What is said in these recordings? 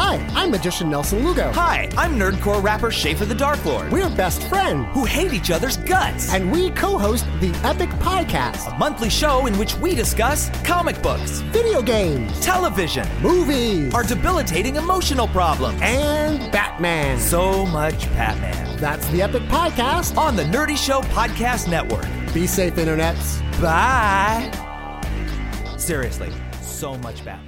Hi, I'm magician Nelson Lugo. Hi, I'm nerdcore rapper Schaffer the Dark Lord, We're best friends, who hate each other's guts. and we co-host the Epic Podcast, A monthly show in which we discuss comic books, video games, television, movies, our debilitating emotional problems, and Batman. so much Batman. That's the Epic Podcast. On the Nerdy Show Podcast Network. Be safe, internets. Bye. Seriously, so much Batman.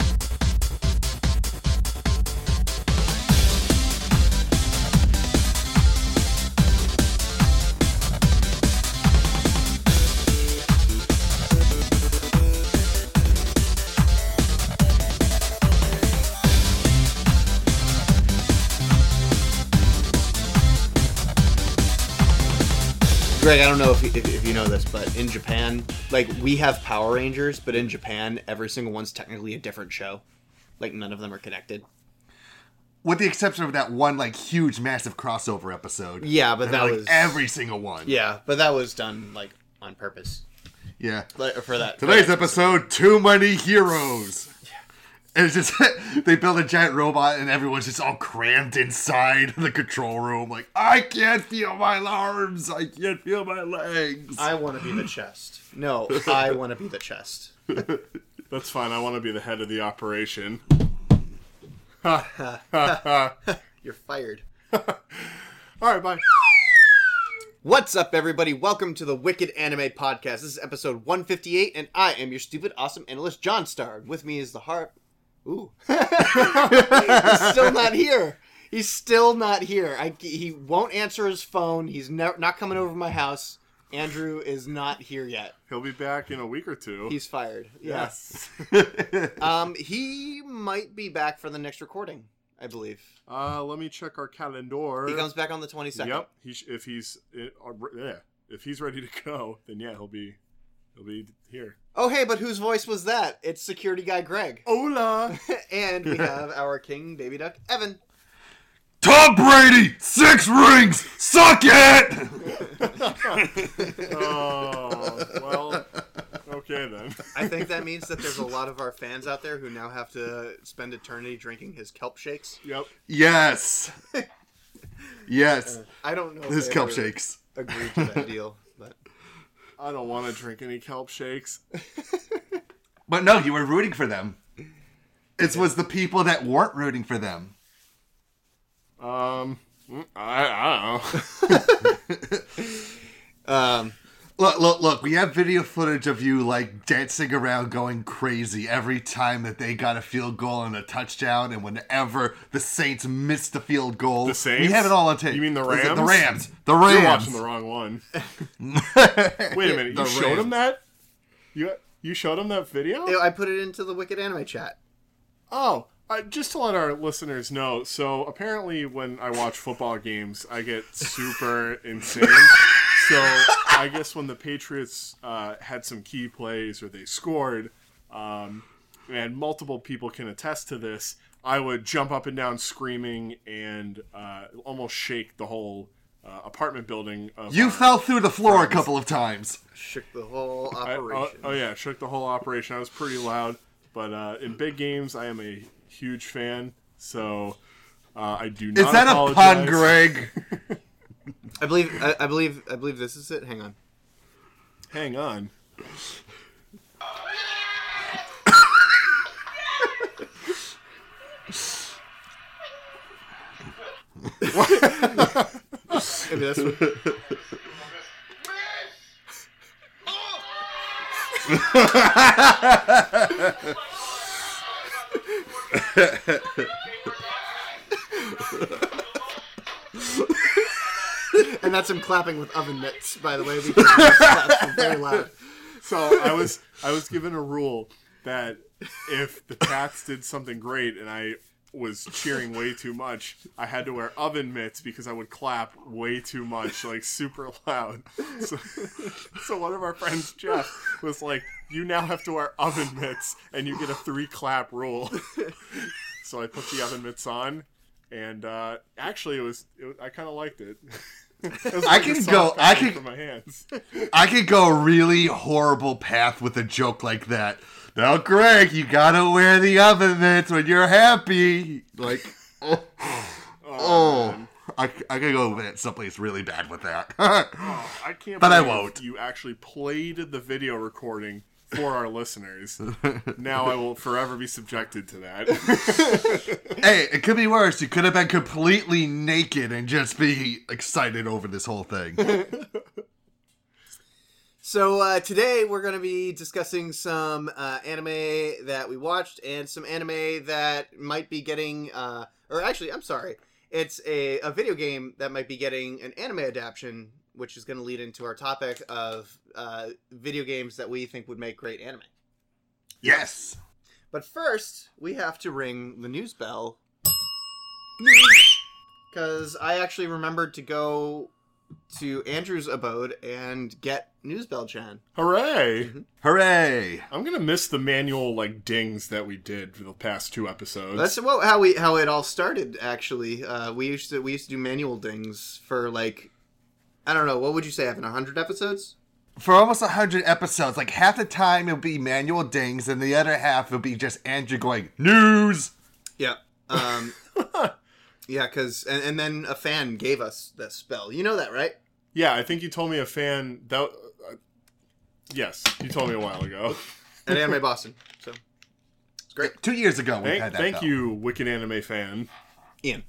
Greg, I don't know if, if, if you know this, but in Japan, like we have Power Rangers, but in Japan, every single one's technically a different show. Like none of them are connected. with the exception of that one like huge massive crossover episode. Yeah, but And, that like, was every single one. Yeah, but that was done like on purpose yeah. like, for that. for Today's that- episode: Too Many Heroes. And it's just they build a giant robot and everyone's just all crammed inside the control room. Like I can't feel my arms, I can't feel my legs. I want to be the chest. No, I want to be the chest. That's fine. I want to be the head of the operation. You're fired. All right, bye. What's up, everybody? Welcome to the Wicked Anime Podcast. This is episode 158, and I am your stupid, awesome analyst, John Star. With me is the harp. Ooh. He's still not here. He's still not here. I, he won't answer his phone. He's ne- not coming over my house. Andrew is not here yet. He'll be back in a week or two. He's fired. yes. Um, he might be back for the next recording, I believe. Uh, let me check our calendar. He comes back on the 22nd. Yep. He sh- if he's uh, yeah, if he's ready to go, then yeah, he'll be he'll be here. Oh, hey, but whose voice was that? It's security guy Greg. Hola. and we have our king baby duck Evan. Tom Brady, six rings, suck it. oh well. Okay then. I think that means that there's a lot of our fans out there who now have to spend eternity drinking his kelp shakes. Yep. yes, yes. I don't know. His they kelp shakes. Agreed to that deal, but I don't want to drink any kelp shakes. But no, you were rooting for them. It was the people that weren't rooting for them. Um, mm, I, I don't know. um, Look, look, look. We have video footage of you like dancing around, going crazy every time that they got a field goal and a touchdown, and whenever the Saints missed a field goal. The Saints? We have it all on tape. You mean the Is it Rams? The Rams. The Rams. You're watching the wrong one. Wait a minute. The You showed him Rams. that? You you showed him that video? I put it into the Wicked Anime chat. Oh, uh, just to let our listeners know, so apparently when I watch football games, I get super insane. So I guess when the Patriots uh, had some key plays or they scored, um, and multiple people can attest to this, I would jump up and down screaming and uh, almost shake the whole uh, apartment building. Of You fell through the floor a couple of times. Shook the whole I- operation. oh, oh yeah, shook the whole operation. I was pretty loud, but uh, in big games, I am a huge fan. So uh, I do not. Is that a pun, Greg? I believe. I, I believe. I believe this is it. Hang on. Hang on. Maybe that's what... and that's him clapping with oven mitts, by the way, because very loud. So I was I was given a rule that if the Pats did something great and I was cheering way too much, I had to wear oven mitts because I would clap way too much, like super loud. So, so one of our friends, Jeff, was like, "You now have to wear oven mitts, and you get a three clap rule." So I put the oven mitts on, and uh, actually, it was, it I kind of liked it. I like can go- I can- my hands. I could go a really horrible path with a joke like that. Now, Greg, you gotta wear the oven mitts when you're happy. Like, oh, oh. oh. I, I could go with someplace really bad with that. Oh, I can't. But I won't. You actually played the video recording for our listeners. now I will forever be subjected to that. hey, it could be worse. You could have been completely naked and just be excited over this whole thing. So uh, today we're going to be discussing some uh, anime that we watched and some anime that might be getting, uh, or actually, I'm sorry, it's a, a video game that might be getting an anime adaptation, which is going to lead into our topic of uh, video games that we think would make great anime. yes. But first, we have to ring the news bell. Because I actually remembered to go to Andrew's abode and get News Bell Chan. Hooray! Mm-hmm. Hooray! I'm gonna miss the manual like dings that we did for the past two episodes. That's well, how we how it all started. Actually, uh, we used to we used to do manual dings for like I don't know what would you say, having hundred episodes? For almost 100 episodes, like half the time it'll be manual dings, and the other half will be just Andrew going, News! Yeah. Um, yeah, because and, and then a fan gave us the spell. You know that, right? yeah, I think you told me a fan that. Uh, yes, you told me a while ago. At Anime Boston. So it's great. Two years ago, we Thank, had that. thank bell. you, Wicked Anime fan Ian.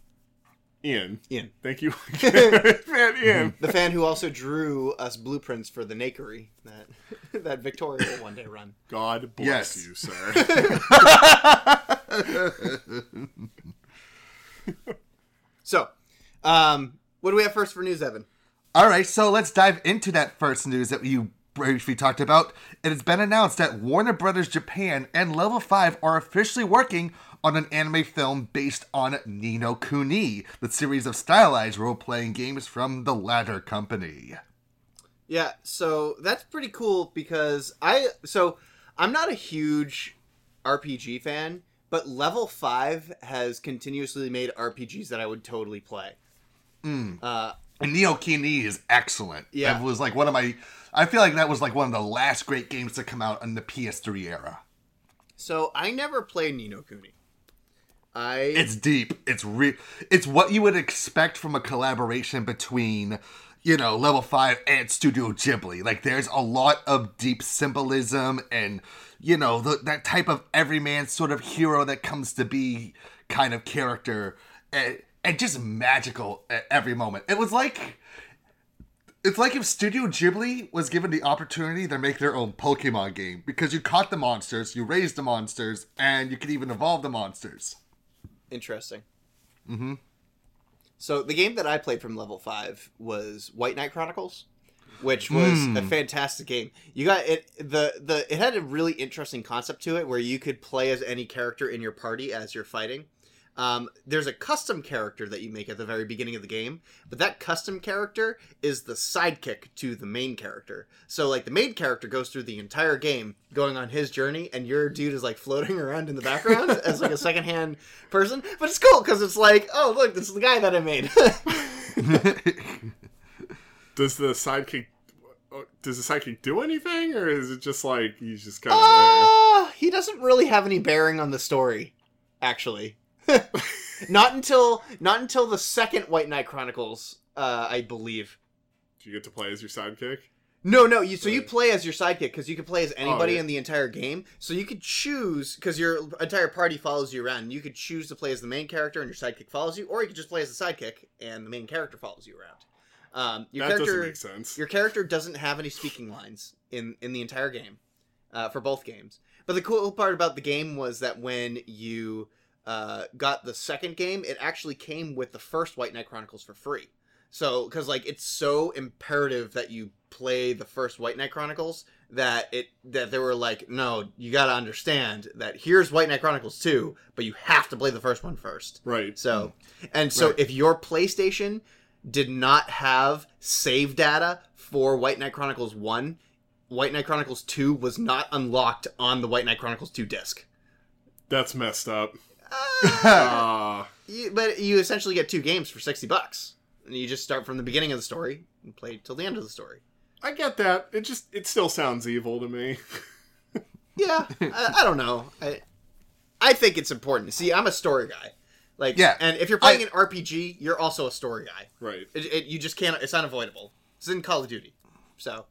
Ian. Ian. Thank you, fan Ian. The fan who also drew us blueprints for the Nakery that that Victoria will one day run. God bless Yes. you, sir. So, um, what do we have first for news, Evan? All right, so let's dive into that first news that you briefly talked about. It has been announced that Warner Brothers Japan and Level 5 are officially working on an anime film based on Ni no Kuni, the series of stylized role playing games from the latter company. Yeah, so that's pretty cool because I so I'm not a huge RPG fan, but Level 5 has continuously made RPGs that I would totally play. Uh, And Ni no Kuni is excellent. Yeah. That was like one of my. I feel like that was like one of the last great games to come out in the PS3 era. so I never played Ni no Kuni. I It's deep. It's re- It's what you would expect from a collaboration between, you know, Level Five and Studio Ghibli. Like, there's a lot of deep symbolism and, you know, the, that type of everyman sort of hero that comes to be kind of character, and, and just magical at every moment. It was like. It's like if Studio Ghibli was given the opportunity to make their own Pokemon game because you caught the monsters, you raised the monsters, and you could even evolve the monsters. Interesting. Mm-hmm. So the game that I played from level five was White Knight Chronicles, which was a fantastic game. You got it. The the it had a really interesting concept to it where you could play as any character in your party as you're fighting. Um, there's a custom character that you make at the very beginning of the game, but that custom character is the sidekick to the main character. So like the main character goes through the entire game going on his journey, and your dude is like floating around in the background as like a secondhand person. But it's cool because it's like, oh look, this is the guy that I made. Does the sidekick does the sidekick do anything, or is it just like he's just kind of Uh, he doesn't really have any bearing on the story, actually. not until not until the second White Knight Chronicles, uh, I believe. Do you get to play as your sidekick? No, no. You, so you play as your sidekick because you can play as anybody yeah. in the entire game. So you could choose because your entire party follows you around. You could choose to play as the main character and your sidekick follows you, or you could just play as the sidekick and the main character follows you around. Um, your That character doesn't make sense. Your character doesn't have any speaking lines in in the entire game. uh, for both games. But the cool part about the game was that when you uh, got the second game, it actually came with the first White Knight Chronicles for free. So, because like it's so imperative that you play the first White Knight Chronicles that it that they were like, no, you got to understand that here's White Knight Chronicles two, but you have to play the first one first. Right. So, and so Right. if your PlayStation did not have save data for White Knight Chronicles 1, White Knight Chronicles 2 was not unlocked on the White Knight Chronicles 2 disc. That's messed up. Uh, You, but you essentially get two games for 60 bucks. And you just start from the beginning of the story and play till the end of the story. I get that. It just it still sounds evil to me. Yeah, I, I don't know. I I think it's important. See, I'm a story guy. Like, Yeah, and if you're playing I- an RPG, you're also a story guy. right. It, it, you just can't. It's unavoidable. It's in Call of Duty. So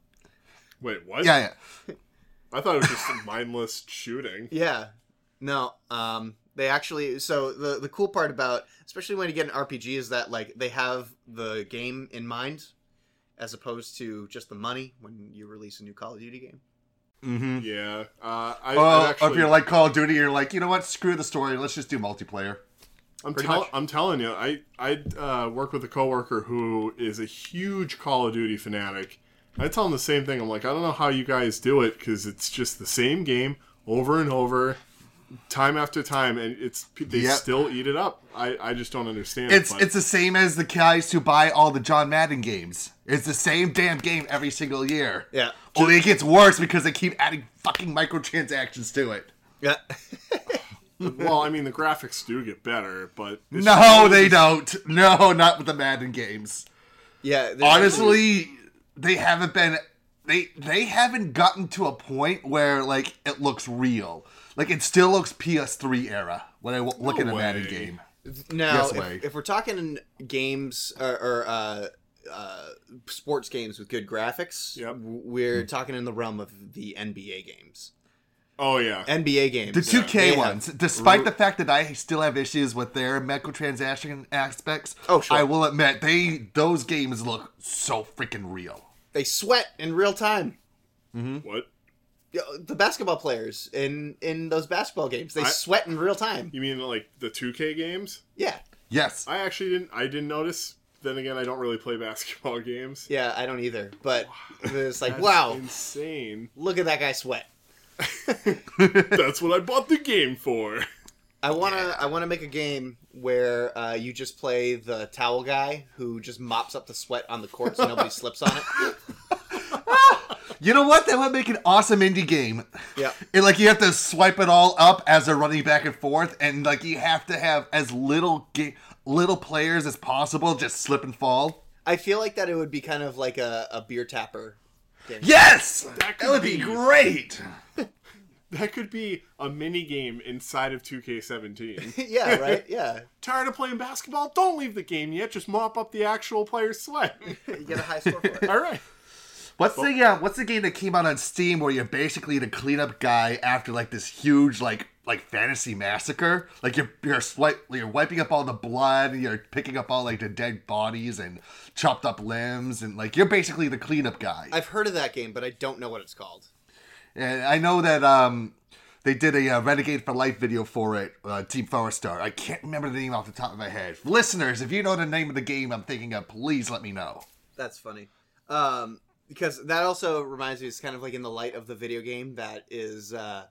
Wait, what? Yeah, yeah. I thought it was just mindless shooting. Yeah. No. Um they actually so the the cool part about especially when you get an RPG is that like they have the game in mind as opposed to just the money when you release a new Call of Duty game. Yeah. Uh, I, Well, actually, if you're like Call of Duty, you're like, you know what? Screw the story. Let's just do multiplayer. I'm, pretty tell- I'm telling you, I I uh, work with a coworker who is a huge Call of Duty fanatic. I tell him the same thing. I'm like, I don't know how you guys do it because it's just the same game over and over, time after time, and it's they Yep. still eat it up. I, I just don't understand. It's it, it's the same as the guys who buy all the John Madden games. It's the same damn game every single year. Yeah. Only it gets worse because they keep adding fucking microtransactions to it. Yeah. well, I mean, the graphics do get better, but it's No, still they just- don't. No, not with the Madden games. yeah. there's Honestly, they haven't been they they haven't gotten to a point where like it looks real. Like it still looks PS3 era when I w- look at a Madden game. actually- now Yes, way. if, if we're talking games or, or uh, uh, sports games with good graphics, Yep. we're talking in the realm of the NBA games. Oh yeah, NBA games. The 2K they have- ones, despite the fact that I still have issues with their microtransaction aspects, Oh, sure. I will admit they those games look so freaking real. they sweat in real time. what? Yeah, the basketball players in in those basketball games they I- sweat in real time You mean like the 2K games? yeah Yes. I actually didn't. I didn't notice. Then again, I don't really play basketball games. yeah i don't either but it's like wow insane. look at that guy sweat That's what I bought the game for. i want to i want to make a game where uh, you just play the towel guy who just mops up the sweat on the court so nobody slips on it You know what? That would make an awesome indie game. yeah And like you have to swipe it all up as they're running back and forth, and like you have to have as little ga- little players as possible just slip and fall. i feel like that it would be kind of like a, a beer tapper game Yes, That that, could would be be- great. That could be a mini game inside of 2K17. yeah right yeah Tired of playing basketball? Don't leave the game yet. Just mop up the actual player's sweat. you get a high score for it All right. What's the uh, what's the game that came out on Steam where you're basically the cleanup guy after like this huge like like fantasy massacre? Like you're you're swipe you're wiping up all the blood, you're picking up all like the dead bodies and chopped up limbs, and like you're basically the cleanup guy. i've heard of that game but i don't know what it's called And I know that um, they did a uh, Renegade for Life video for it, uh, Team Star. I can't remember the name off the top of my head. Listeners, if you know the name of the game I'm thinking of, please let me know. That's funny. Um, because that also reminds me, it's kind of like in the light of the video game that is uh,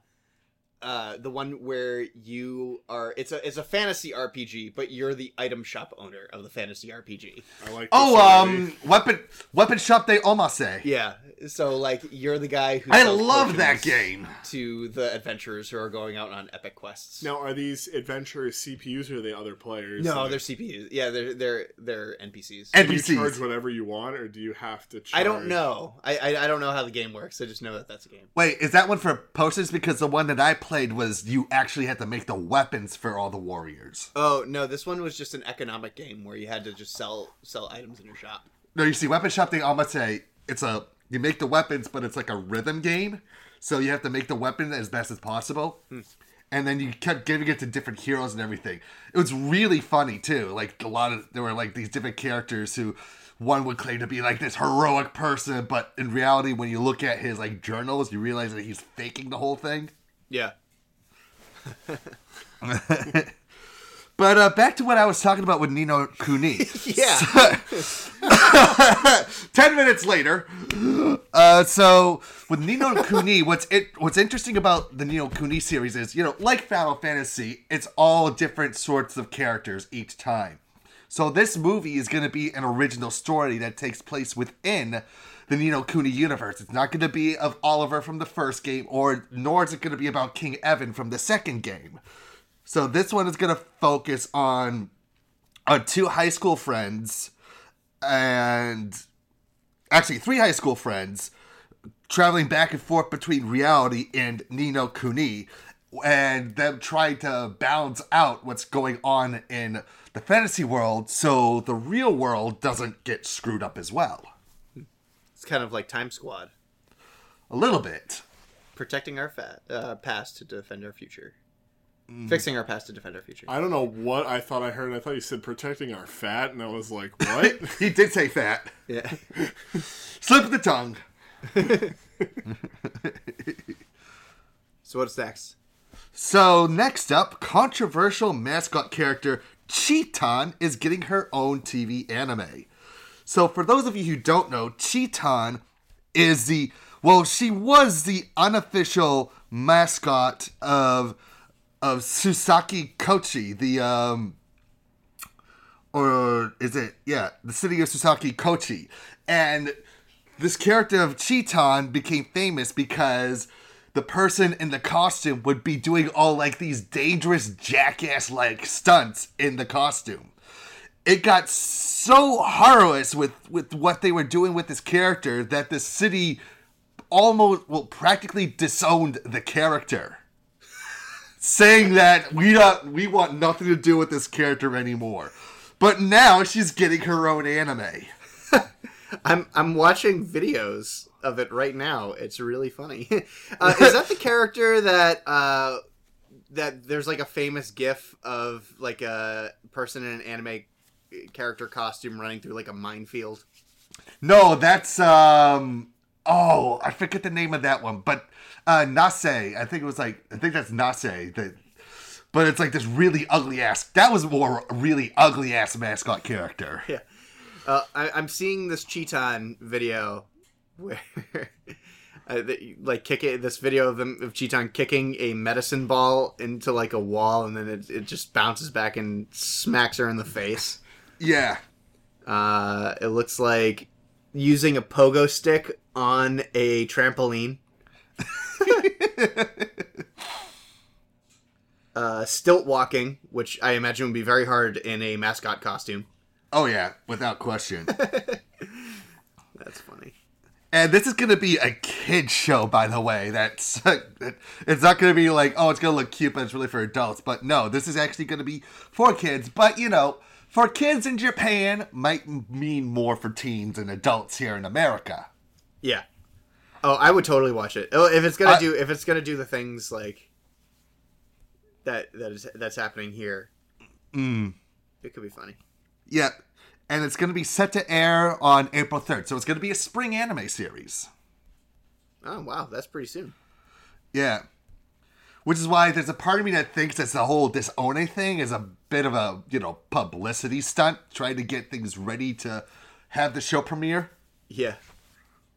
uh, the one where you are. It's a it's a fantasy RPG, but you're the item shop owner of the fantasy RPG. I like this Oh, already. um, weapon Weapon Shop de Omasse. Yeah. So like you're the guy who. I love that game. To the adventurers who are going out on epic quests. Now, are these adventurers CPUs or are they other players? No, Like, they're CPUs. Yeah, they're they're they're NPCs. Do you NPCs. charge whatever you want, or do you have to charge? I don't know. I, I I don't know how the game works. I just know that that's a game. Wait, is that one for posters? Because the one that I played was you actually had to make the weapons for all the warriors. Oh no, this one was just an economic game where you had to just sell sell items in your shop. No, you see, weapon shop de say it's a you make the weapons, but it's like a rhythm game. So you have to make the weapon as best as possible. Hmm. And then you kept giving it to different heroes and everything. It was really funny too. Like a lot of there were like these different characters who one would claim to be like this heroic person, but in reality, when you look at his like journals, you realize that he's faking the whole thing. Yeah. But uh, back to what I was talking about with Ni no Kuni. Yeah. Ten minutes later, uh, so with Ni no Kuni, what's it? What's interesting about the Ni no Kuni series is, you know, like Final Fantasy, it's all different sorts of characters each time. So this movie is going to be an original story that takes place within the Ni no Kuni universe. It's not going to be of Oliver from the first game, or nor is it going to be about King Evan from the second game. So this one is going to focus on on two high school friends and actually three high school friends traveling back and forth between reality and Ni no Kuni and them trying to balance out what's going on in the fantasy world so the real world doesn't get screwed up as well. It's kind of like Time Squad, A little bit. protecting our fa- uh, past to defend our future. Mm. fixing our past to defend our future. I don't know what I thought I heard. I thought you said protecting our fat, and I was like, what? He did say fat. Yeah. Slip of the tongue. So what's next? So next up, controversial mascot character Chiitan is getting her own TV anime. So for those of you who don't know, Chiitan is the well, she was the unofficial mascot of of Susaki Kochi, the um or is it yeah, the city of Susaki Kochi. And this character of Chiitan became famous because the person in the costume would be doing all like these dangerous jackass like stunts in the costume. It got so horrendous with with what they were doing with this character that the city almost well practically disowned the character. Saying that we don't we want nothing to do with this character anymore. But now she's getting her own anime. I'm I'm watching videos of it right now. It's really funny. uh, is that the character that uh, that there's like a famous GIF of like a person in an anime character costume running through like a minefield? No, that's um oh, I forget the name of that one, but uh Nase, I think it was like I think that's Nase that but it's like this really ugly ass that was more a really ugly ass mascot character. Yeah. Uh, I, I'm seeing this Chiitan video where, uh, that- like, kick it. This video of them of Chiitan kicking a medicine ball into like a wall, and then it, it just bounces back and smacks her in the face. Yeah. Uh, it looks like using a pogo stick on a trampoline. uh, stilt walking, which I imagine would be very hard in a mascot costume. Oh yeah, without question. That's funny. And this is going to be a kid show, by the way. That's it's not going to be like, oh, it's going to look cute, but it's really for adults. But no, this is actually going to be for kids. But you know, for kids in Japan might mean more for teens and adults here in America. Yeah. Oh, I would totally watch it. Oh, if it's gonna I- do if it's gonna do the things like that that is that's happening here. Mm. It could be funny. Yeah, and it's going to be set to air on April third, so it's going to be a spring anime series. Oh wow, that's pretty soon. Yeah. Which is why there's a part of me that thinks that the whole disown thing is a bit of a, you know, publicity stunt, trying to get things ready to have the show premiere. Yeah.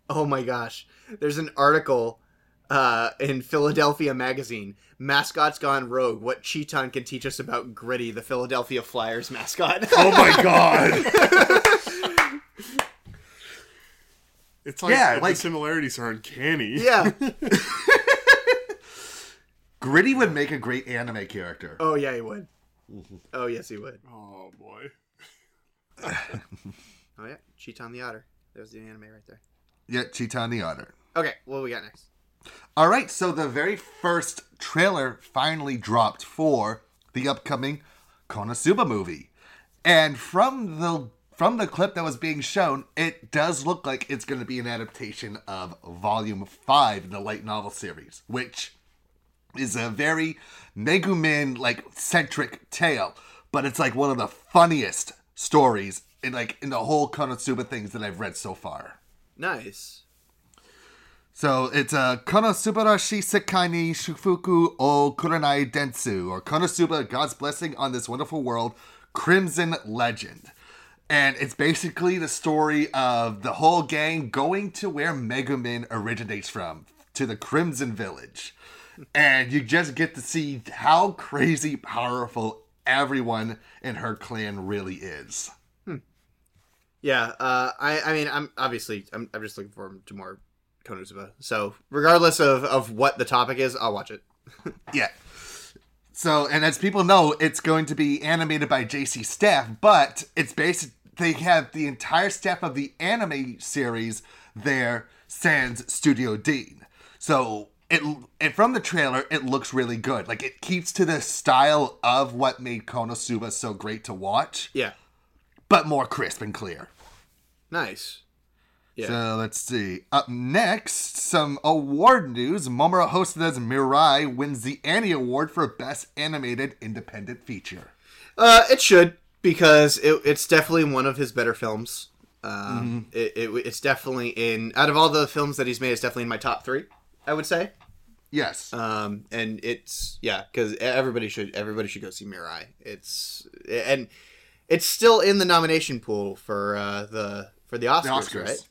Oh my gosh. There's an article uh, in Philadelphia Magazine. Mascots gone rogue. What Chiitan can teach us about Gritty, the Philadelphia Flyers mascot. Oh my god! It's like, Yeah, the similarities are uncanny. yeah. Gritty would make a great anime character. Oh yeah, he would. Oh yes, he would. Oh boy. Oh yeah, Chiitan the Otter. There's the anime right there. Yeah, Cheetah the Otter. Okay, what we got next? All right, so the very first trailer finally dropped for the upcoming Konosuba movie. And from the from the clip that was being shown, it does look like it's going to be an adaptation of Volume 5 in the light novel series, which is a very Megumin like centric tale, but it's like one of the funniest stories in like in the whole Konosuba things that I've read so far. Nice. So it's a Konosubarashi Sekai ni Shufuku o Kuranai Densu, or Konosuba, God's Blessing on This Wonderful World, Crimson Legend. And it's basically the story of the whole gang going to where Megumin originates from, to the Crimson Village. And you just get to see how crazy powerful everyone in her clan really is. Yeah, uh, I, I mean, I'm obviously, I'm, I'm just looking forward to more Konosuba. So, regardless of, of what the topic is, I'll watch it. Yeah. So, and as people know, it's going to be animated by JC Staff, but it's based. They have the entire staff of the anime series there, sans Studio Deen. So it and from the trailer, it looks really good. Like it keeps to the style of what made Konosuba so great to watch, Yeah, but more crisp and clear. nice. Yeah. So let's see. Up next, some award news. Mamoru Hosoda's Mirai wins the Annie Award for Best Animated Independent Feature. Uh, it should because it, it's definitely one of his better films. Um, it, it, it's definitely in out of all the films that he's made, it's definitely in my top three. I would say. Yes. Um, and it's yeah, because everybody should everybody should go see Mirai. It's and it's still in the nomination pool for uh, the for the Oscars, the Oscars. right?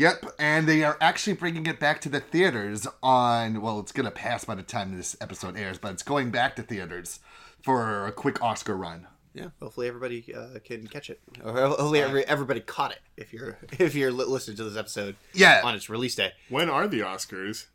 Yep, and they are actually bringing it back to the theaters on. Well, it's gonna pass by the time this episode airs, but it's going back to theaters for a quick Oscar run. Yeah, hopefully everybody uh, can catch it. Or hopefully every, everybody caught it if you're if you're li- listening to this episode. Yeah. on its release day, When are the Oscars?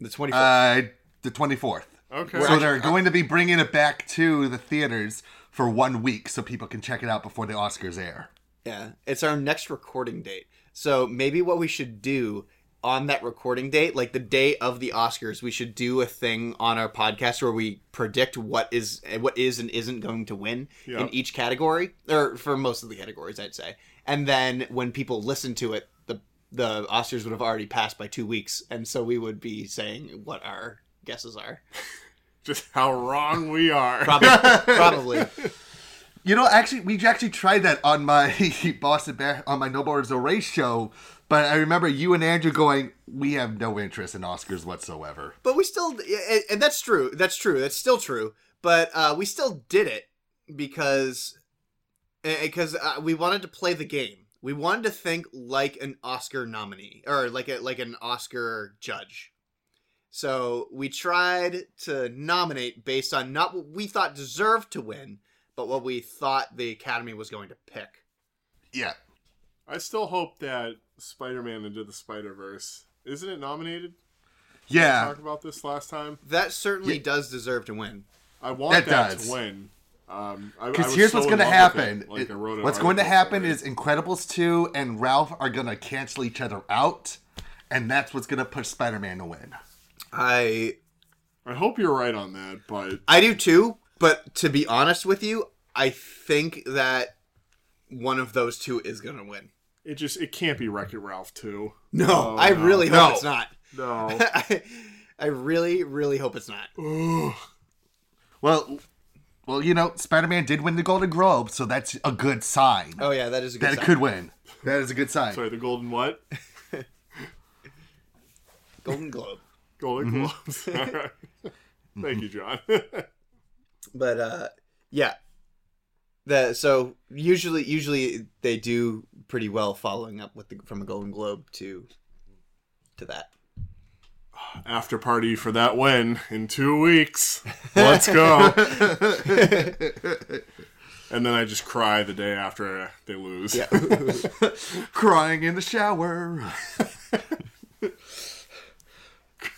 the twenty fourth. Uh, the twenty fourth. Okay. So they're going to be bringing it back to the theaters for one week, so people can check it out before the Oscars air. Yeah, it's our next recording date. So maybe what we should do on that recording date, like the day of the Oscars, we should do a thing on our podcast where we predict what is what is and isn't going to win in each category, or for most of the categories, I'd say. And then when people listen to it, the the Oscars would have already passed by two weeks, and so we would be saying what our guesses are. Just how wrong we are. Probably, probably. You know, actually, we actually tried that on my Boston Bear on my No Borders Race show, but I remember you and Andrew going, "We have no interest in Oscars whatsoever." But we still, and- and that's true. That's true. That's still true. But uh, we still did it because because uh, we wanted to play the game. We wanted to think like an Oscar nominee or like a like an Oscar judge. So we tried to nominate based on not what we thought deserved to win, but what we thought the Academy was going to pick. Yeah, I still hope that Spider-Man Into the Spider-Verse isn't it nominated? yeah. Talked about this last time. That certainly does deserve to win. I want That that, does. to win. Um, I- I Because was here's so what's going to happen. it, like It- I wrote an what's going to happen for it. is Incredibles 2 and Ralph are going to cancel each other out, and that's what's going to push Spider Man to win. I I hope you're right on that, but I do too, but to be honest with you, I think that one of those two is going to win. it just it can't be Wreck It Ralph too. No, Oh, I no. really hope No. it's not. No. I, I really, really hope it's not. Well, well, you know, Spider Man did win the Golden Globe, so that's a good sign. Oh yeah, that is a good that it sign. could win. That is a good sign. Sorry, the Golden what? Golden Globe. Golden Mm-hmm. Globes. All right. Thank you, John. But uh, yeah, the so usually usually they do pretty well following up with the from a Golden Globe to to that. After party for that win in two weeks. Let's go. and then I just cry the day after they lose. Yeah. Crying in the shower.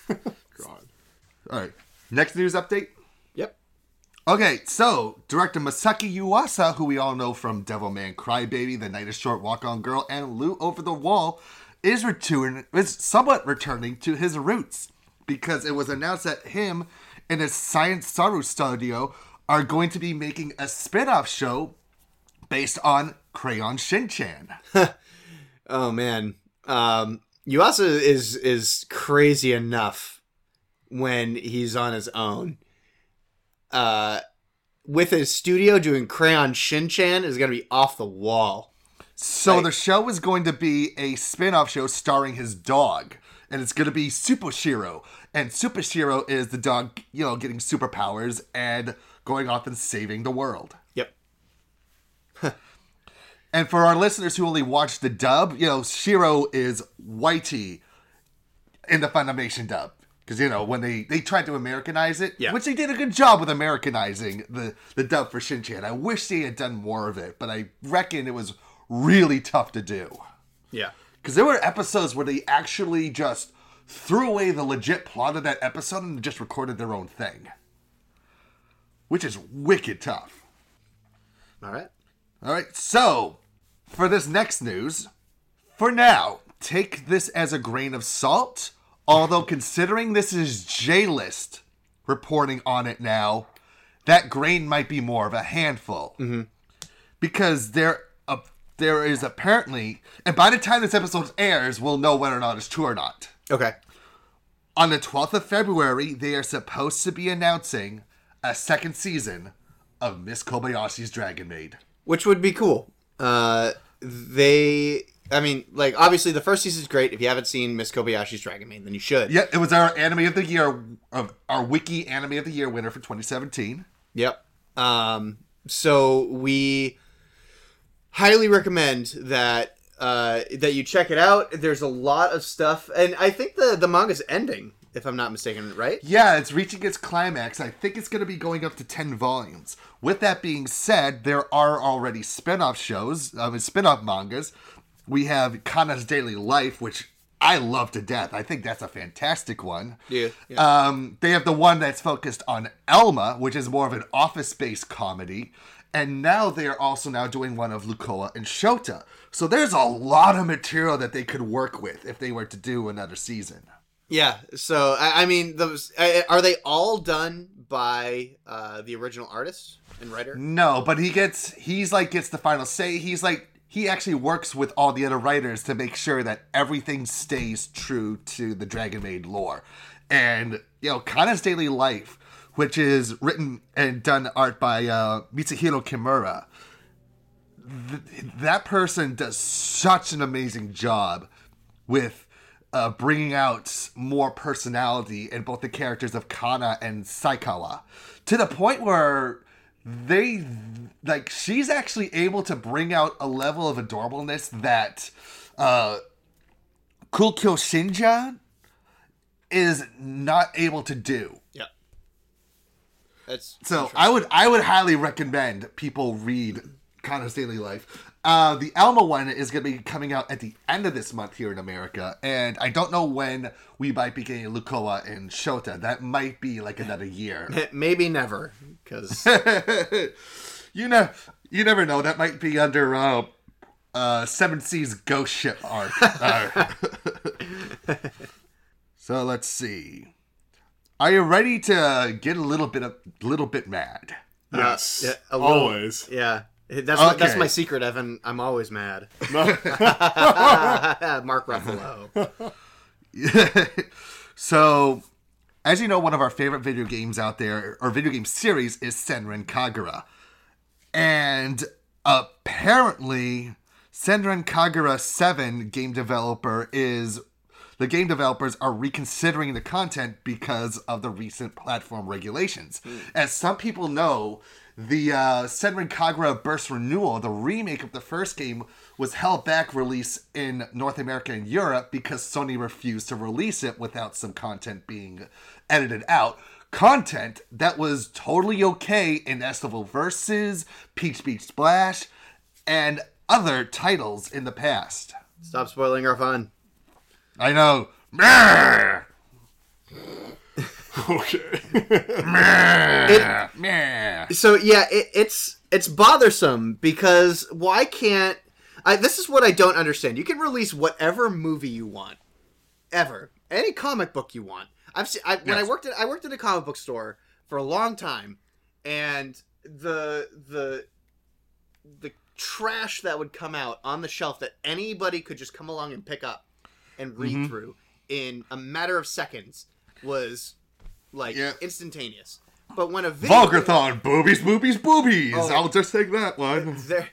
God. All right. Next news update. Okay, so director Masaki Yuasa, who we all know from Devilman Crybaby, The Night is Short, Walk On Girl, and Lu Over the Wall, is return is somewhat returning to his roots because it was announced that him and his Science Saru studio are going to be making a spin-off show based on Crayon Shin-chan. Oh man, um, Yuasa is is crazy enough when he's on his own. Uh, with his studio doing Crayon Shin-chan is going to be off the wall. So the show is going to be a spin-off show starring his dog, and it's going to be Super Shiro. And Super Shiro is the dog, you know, getting superpowers and going off and saving the world. Yep. And for our listeners who only watch the dub, you know, Shiro is Whitey in the Funimation dub. Because, you know, when they, they tried to Americanize it, Yeah. which they did a good job with Americanizing the, the dub for Shin-Chan. I wish they had done more of it, but I reckon it was really tough to do. Yeah. Because there were episodes where they actually just threw away the legit plot of that episode and just recorded their own thing. Which is wicked tough. All right. All right, so for this next news, for now, take this as a grain of salt. Although, considering this is J List reporting on it now, that grain might be more of a handful. Mm-hmm. Because there, uh, there is apparently, and by the time this episode airs, we'll know whether or not it's true or not. Okay. On the 12th of February, they are supposed to be announcing a second season of Miss Kobayashi's Dragon Maid. Which would be cool. Uh, they, I mean, like obviously the first season is great. If you haven't seen Miss Kobayashi's Dragon Maid, then you should. Yeah, it was our anime of the year, of our wiki anime of the year winner for 2017. Yep. Um, so we highly recommend that uh, that you check it out. There's a lot of stuff, and I think the the manga's ending, if I'm not mistaken, right? Yeah, it's reaching its climax. I think it's going to be going up to 10 volumes. With that being said, there are already spin-off shows, I mean, spin-off mangas. We have Kanna's Daily Life, which I love to death. I think that's a fantastic one. Yeah, Um, they have the one that's focused on Elma, which is more of an office-based comedy. And now they are also now doing one of Lucoa and Shota. So there's a lot of material that they could work with if they were to do another season. Yeah. So I, I mean, those are they all done by uh, the original artist and writer? No, but he gets he's like gets the final say. He's like he actually works with all the other writers to make sure that everything stays true to the Dragon Maid lore. And you know, Kanna's Daily Life, which is written and done art by uh, Mitsuhiro Kimura. Th- that person does such an amazing job with uh, bringing out more personality in both the characters of Kanna and Saikawa to the point where they like she's actually able to bring out a level of adorableness that uh Coolkyou Shinja is not able to do. Yeah. That's So I would I would highly recommend people read Kanna's Daily Life. Uh, the Elma one is going to be coming out at the end of this month here in America, and I don't know when we might be getting Lucoa and Shota. That might be like another year. maybe never because you know, you never know. That might be under uh, uh, Seven Seas Ghost Ship arc. So let's see. Are you ready to get a little bit of little bit mad? Yes. yeah, a little- always. yeah. That's my, that's my secret, Evan. I'm always mad. Mark Ruffalo. so, as you know, one of our favorite video games out there, or video game series, is Senran Kagura. And apparently, Senran Kagura 7 game developer is. The game developers are reconsidering the content because of the recent platform regulations. Hmm. As some people know, the uh, Senran Kagura Burst Renewal, the remake of the first game, was held back release in North America and Europe because Sony refused to release it without some content being edited out. Content that was totally okay in Estival Versus, Peach Beach Splash, and other titles in the past. Stop spoiling our fun. I know. Okay. meh, meh. So yeah, it, it's it's bothersome because why can't I? This is what I don't understand. You can release whatever movie you want, ever, any comic book you want. I've seen I, when I worked at I worked at a comic book store for a long time, and the the the trash that would come out on the shelf that anybody could just come along and pick up and read mm-hmm. through in a matter of seconds was like Yeah. instantaneous. But when a video Vulgarthon, boobies, boobies, boobies. Oh. I'll just take that one. there,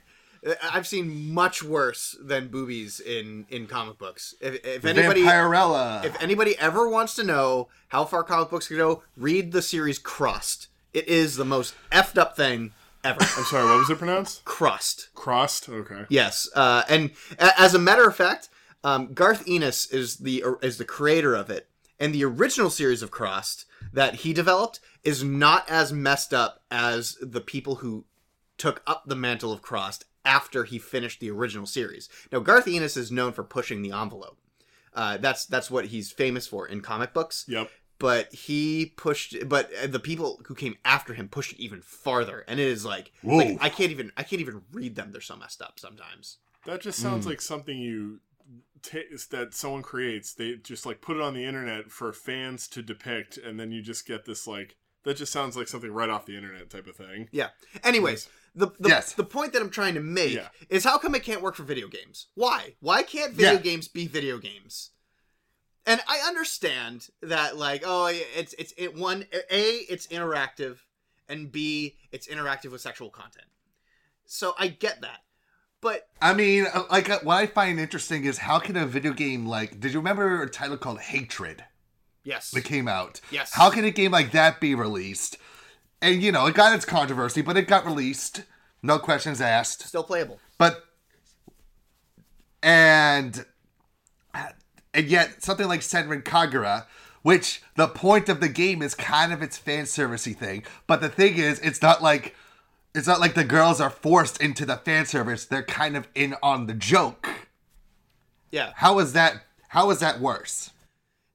I've seen much worse than boobies in in comic books. If, if anybody Vampirella. if anybody ever wants to know how far comic books can go, read the series Crust. It is the most effed up thing ever. I'm sorry, what was it pronounced? Crust. Crossed? Okay. Yes, uh, and a- as a matter of fact, um, Garth Ennis is the is the creator of it, and the original series of Crossed that he developed is not as messed up as the people who took up the mantle of Crossed after he finished the original series. Now, Garth Ennis is known for pushing the envelope. Uh, that's that's what he's famous for in comic books. Yep. But he pushed, but the people who came after him pushed it even farther, and it is like, like I can't even I can't even read them. They're so messed up sometimes. That just Mm. sounds like something you ta that someone creates. They just like put it on the internet for fans to depict, and then you just get this like that. Just sounds like something right off the internet type of thing. Yeah. Anyways, the the, Yes. the point that I'm trying to make Yeah. is how come it can't work for video games? Why? Why can't video Yeah. games be video games? And I understand that like oh it's it's it one a it's interactive and b it's interactive with sexual content. So I get that. But I mean, uh, like uh, what I find interesting is how can a video game like? Did you remember a title called Hatred yes. that came out? Yes. How can a game like that be released? And you know, it got its controversy, but it got released. No questions asked. Still playable. But and and yet something like Senran Kagura, which the point of the game is kind of its fan servicey thing. But the thing is, it's not like it's not like the girls are forced into the fan service. They're kind of in on the joke. Yeah. How is that? How is that worse?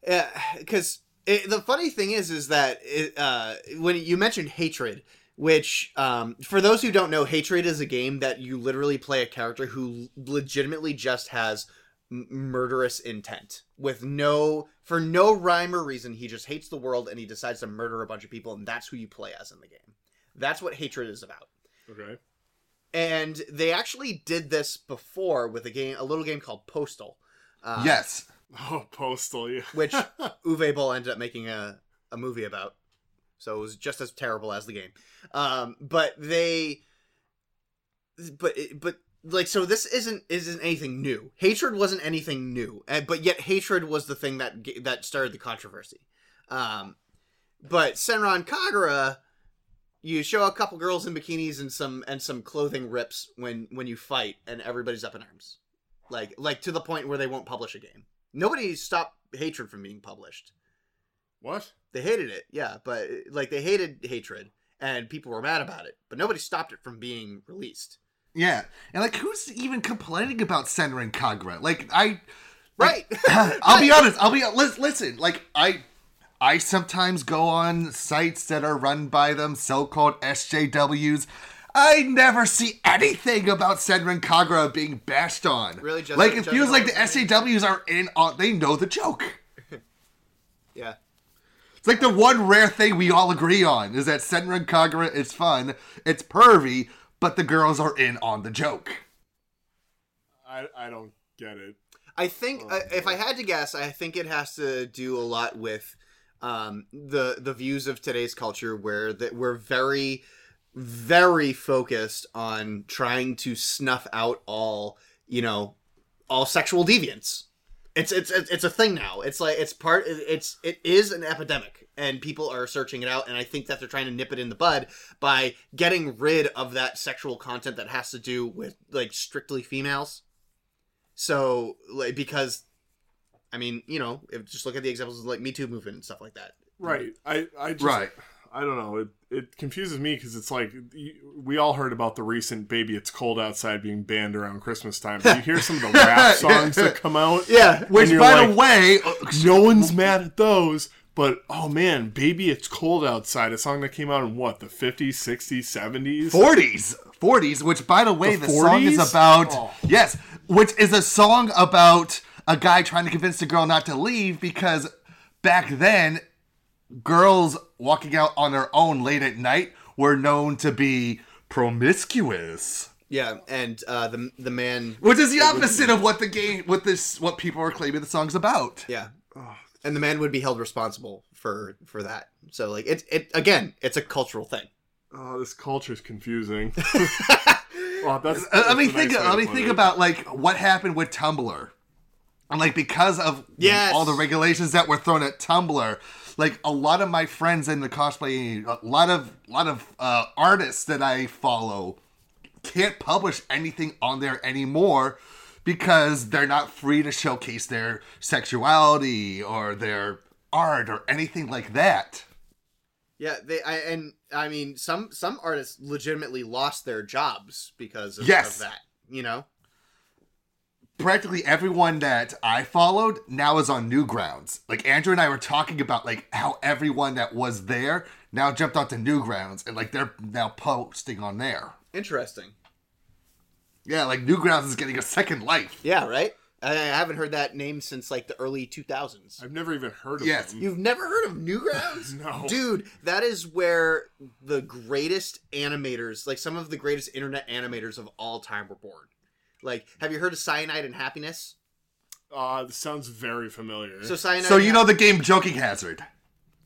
Yeah, because the funny thing is is that it, uh, when you mentioned hatred which um, for those who don't know hatred is a game that you literally play a character who legitimately just has m- murderous intent with no for no rhyme or reason he just hates the world and he decides to murder a bunch of people and that's who you play as in the game that's what hatred is about Okay. and they actually did this before with a game a little game called postal uh, yes. Oh, postal. Yeah. which Uwe Boll ended up making a, a movie about. So it was just as terrible as the game. Um, but they, but but like so this isn't isn't anything new. Hatred wasn't anything new, uh, but yet hatred was the thing that that started the controversy. Um, but Senran Kagura, you show a couple girls in bikinis and some and some clothing rips when when you fight, and everybody's up in arms, like like to the point where they won't publish a game. Nobody stopped hatred from being published. What? They hated it, yeah, but like they hated hatred, and people were mad about it, but nobody stopped it from being released. Yeah. And like, who's even complaining about Senran Kagura? Like, I. Right. I'll be honest. I'll be listen. Like I, I sometimes go on sites that are run by them, so-called SJWs. I never see anything about Senran Kagura being bashed on. Really, just- like it just feels like the about SJWs are in on. They know the joke. yeah. It's like the one rare thing we all agree on is that Senran Kagura is fun. It's pervy, but the girls are in on the joke. I I don't get it. I think uh, if I had to guess, I think it has to do a lot with um, the the views of today's culture, where that we're very, very focused on trying to snuff out all you know, all sexual deviance. It's it's it's it's a thing now. It's like it's part. It's it is an epidemic, and people are searching it out. And I think that they're trying to nip it in the bud by getting rid of that sexual content that has to do with like strictly females. So, like, because, I mean, you know, if, just look at the examples of like Me Too movement and stuff like that. Right. I I just Right. I don't know. It it confuses me because it's like we all heard about the recent "Baby It's Cold Outside" being banned around Christmas time. You hear some of the rap songs that come out. Yeah, Which, by like, the way, uh, no one's mad at those. But oh man, "Baby It's Cold Outside," a song that came out in what the 50s, 60s, 70s. 40s 40s which by the way The the, song is about Oh. yes which is a song about a guy trying to convince the girl not to leave because back then girls walking out on their own late at night were known to be promiscuous Yeah, and uh, the the man, which is the opposite of what the game what this what people are claiming the song's about yeah, and the man would be held responsible for for that. So like it's it again, it's a cultural thing. Oh, this culture is confusing. well, that's, Uh, let that's me a nice think. way to let me think it. about like what happened with Tumblr, and like because of Yes. all the regulations that were thrown at Tumblr, like a lot of my friends in the cosplay, a lot of lot of uh, artists that I follow can't publish anything on there anymore because they're not free to showcase their sexuality or their art or anything like that. Yeah, they I, and I mean some some artists legitimately lost their jobs because of, Yes. of that. You know. Practically everyone that I followed now is on Newgrounds. Like Andrew and I were talking about like how everyone that was there now jumped onto Newgrounds and like they're now posting on there. Interesting. Yeah, like Newgrounds is getting a second life. Yeah, right. I, I haven't heard that name since like the early 2000s. I've never even heard of Yes. them. You've never heard of Newgrounds? No. Dude, that is where the greatest animators, like some of the greatest internet animators of all time were born. Like, have you heard of Cyanide and Happiness? Uh, this sounds very familiar. So Cyanide So and you know the game Joking Hazard.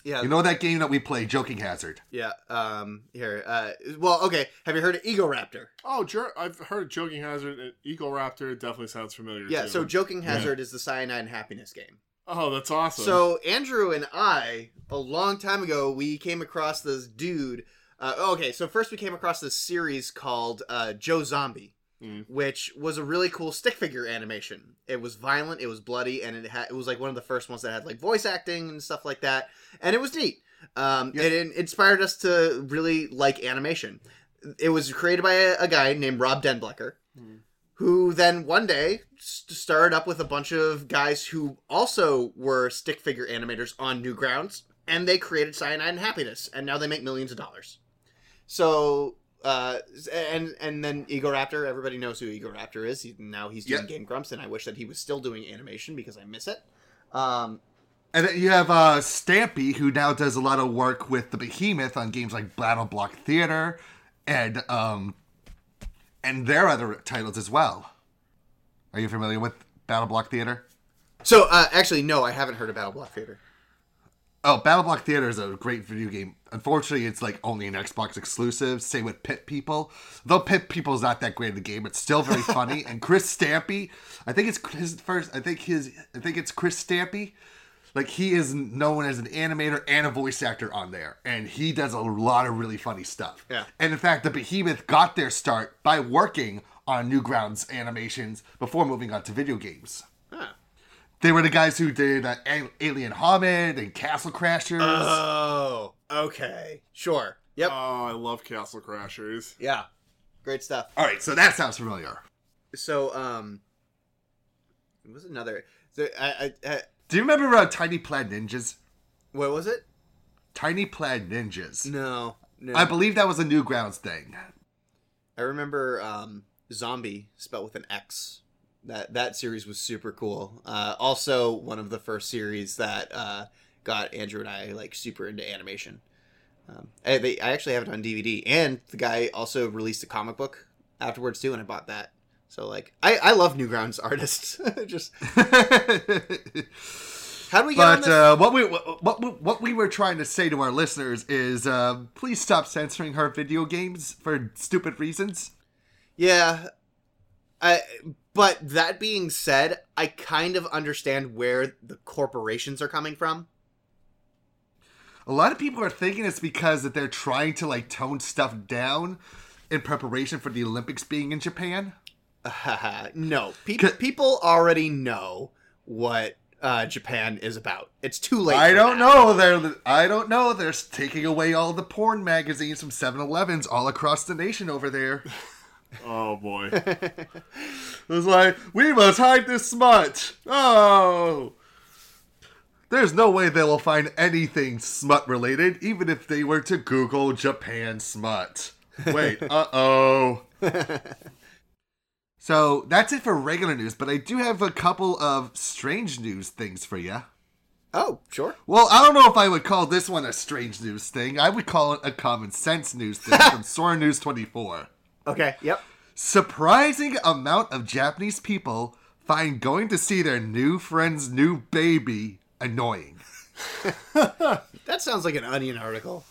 Yeah. You know that game that we play, Joking Hazard. Yeah. Um here. Uh well, okay. Have you heard of Ego Raptor? oh, sure. I've heard of Joking Hazard. and Eagle Raptor definitely sounds familiar. Yeah, too. so Joking Hazard is the Cyanide and Happiness game. oh, that's awesome. So Andrew and I, a long time ago, we came across this dude. Uh, okay, so first we came across this series called uh, Joe Zombie, Mm. which was a really cool stick figure animation. It was violent, it was bloody, and it had it was like one of the first ones that had like voice acting and stuff like that, and it was neat. Um, Yeah. It in- inspired us to really like animation. It was created by a, a guy named Rob DenBleyker who then one day st- started up with a bunch of guys who also were stick figure animators on Newgrounds, and they created Cyanide and Happiness, and now they make millions of dollars. So, uh, and and then Ego Raptor, everybody knows who Ego Raptor is. He, now he's doing Yep. Game Grumps, and I wish that he was still doing animation because I miss it. Um, And then you have uh, Stampy, who now does a lot of work with the Behemoth on games like Battle Block Theater and um, and their other titles as well. Are you familiar with Battle Block Theater? so uh, actually, no, I haven't heard of Battle Block Theater. Oh, Battle Block Theater is a great video game. Unfortunately, it's like only an Xbox exclusive. Same with Pit People. Though Pit People is not that great of a game, it's still very funny. and Chris Stampy, I think it's his first. I think his. I think it's Chris Stampy. Like he is known as an animator and a voice actor on there, and he does a lot of really funny stuff. Yeah. And in fact, the Behemoth got their start by working on Newgrounds animations before moving on to video games. Huh. They were the guys who did uh, Alien Hominid and Castle Crashers. Oh, okay, sure, yep, oh, I love Castle Crashers. yeah, great stuff. All right, so that sounds familiar. So, um, what was another? So, I, I, I, Do you remember uh, Tiny Plaid Ninjas? what was it? Tiny Plaid Ninjas. No, no. I believe that was a Newgrounds thing. I remember um, Zombie spelled with an X. That that series was super cool. Uh, also, one of the first series that uh, got Andrew and I like super into animation. Um, I, they, I actually have it on DVD, and the guy also released a comic book afterwards too, and I bought that. So like, I, I love Newgrounds artists. Just how do we get on But uh, what we what we, what we were trying to say to our listeners is, uh, please stop censoring our video games for stupid reasons. Yeah. I but that being said, I kind of understand where the corporations are coming from. A lot of people are thinking it's because that they're trying to like tone stuff down in preparation for the Olympics being in Japan. no, people people already know what uh, Japan is about. It's too late. I for don't that. know. They're I don't know. They're taking away all the porn magazines from 7-Elevens all across the nation over there. Oh boy. It was like, we must hide this smut. Oh. There's no way they will find anything smut related, even if they were to Google Japan smut. Wait, uh oh. so that's it for regular news, but I do have a couple of strange news things for you. Oh, sure. Well, I don't know if I would call this one a strange news thing. I would call it a common sense news thing from Sora News 24. Okay. Yep. Surprising amount of Japanese people find going to see their new friend's new baby annoying. That sounds like an Onion article.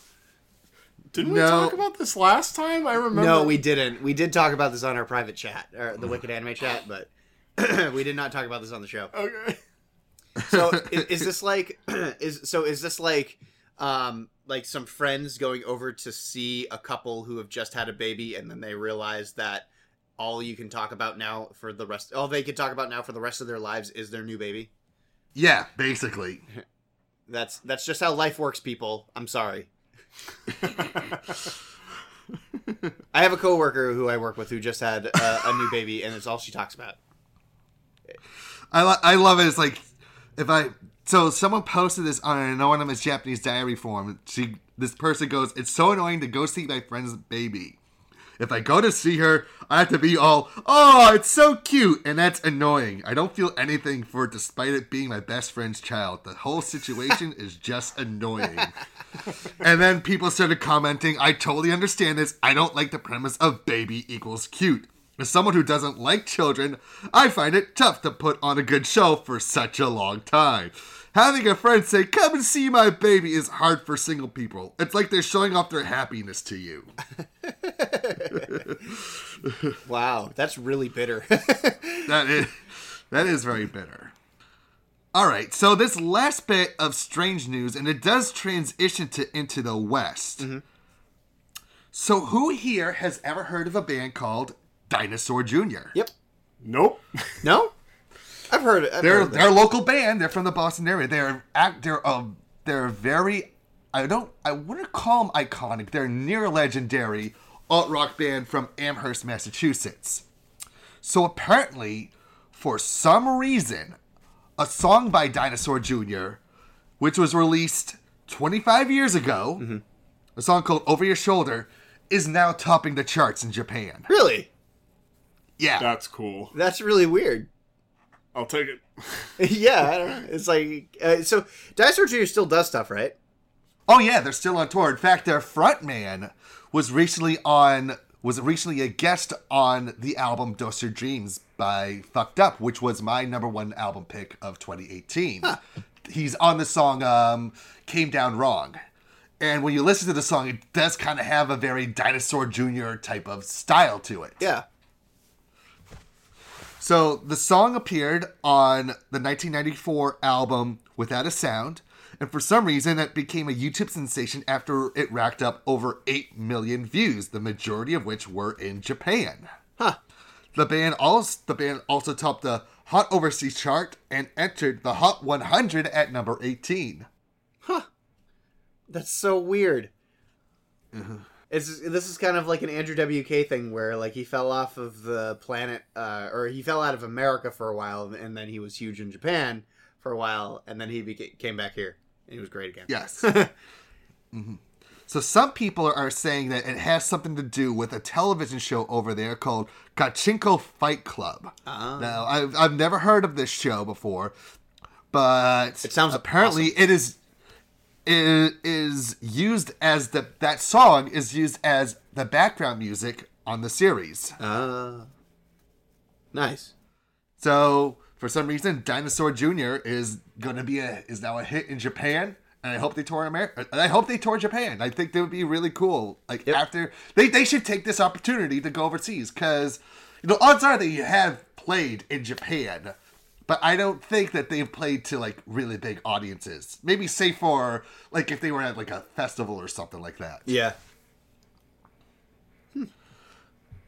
Didn't we talk about this last time? I remember. No, we didn't. We did talk about this on our private chat, or the Wicked Anime chat, but we did not talk about this on the show. Okay. So is, is this like is so is this like um like some friends going over to see a couple who have just had a baby and then they realize that all you can talk about now for the rest all they can talk about now for the rest of their lives is their new baby. Yeah, basically. That's that's just how life works, people. I'm sorry. I have a coworker who I work with who just had a, a new baby, and it's all she talks about. I, lo- I love it. It's like if I so someone posted this on an anonymous Japanese diary form. She this person goes, "It's so annoying to go see my friend's baby. If I go to see her, I have to be all, oh, it's so cute, and that's annoying. I don't feel anything for it, despite it being my best friend's child. The whole situation is just annoying." and then people started commenting, "I totally understand this. I don't like the premise of baby equals cute." As someone who doesn't like children, I find it tough to put on a good show for such a long time. Having a friend say, Come and see my baby is hard for single people. It's like they're showing off their happiness to you. Wow, that's really bitter. That is that is very bitter. Alright, so this last bit of strange news, and it does transition to into the West. Mm-hmm. So who here has ever heard of a band called Dinosaur Jr.? yep. Nope. No, I've heard. I've They're heard they're a local band. They're from the Boston area. They're act. They're um. They're very. I don't. I wouldn't call them iconic. They're near legendary alt rock band from Amherst, Massachusetts. So apparently, for some reason, a song by Dinosaur Jr., which was released 25 years ago, a song called "Over Your Shoulder," is now topping the charts in Japan. really. Yeah. That's cool. That's really weird. I'll take it. yeah, I don't know. It's like uh, so. Dinosaur Jr. still does stuff, right? Oh yeah, they're still on tour. In fact, their frontman was recently on was recently a guest on the album Dose Your Dreams by Fucked Up, which was my number one album pick of 2018. He's on the song um, Came Down Wrong. And when you listen to the song, it does kind of have a very Dinosaur Jr. type of style to it. Yeah. So the song appeared on the 1994 album Without a Sound, and for some reason it became a YouTube sensation after it racked up over 8 million views, the majority of which were in Japan. Huh. The band also the band also topped the Hot Overseas chart and entered the Hot 100 at number 18. Huh. That's so weird. Mm-hmm. It's this is kind of like an Andrew WK thing where like he fell off of the planet, uh, or he fell out of America for a while, and then he was huge in Japan for a while, and then he beca- came back here, and he was great again. Yes. Mhm. So some people are saying that it has something to do with a television show over there called Kachinko Fight Club. Now, I've, I've never heard of this show before, but It sounds apparently it is it is used as the that song is used as the background music on the series. Uh, nice. So for some reason, Dinosaur Jr. is to be a is now a hit in Japan, and I hope they tour America. I hope they tour Japan. I think that would be really cool. Like Yep. after they they should take this opportunity to go overseas because you know odds are they have played in Japan. But I don't think that they've played to like really big audiences. Maybe say for like if they were at like a festival or something like that. Yeah. Hmm.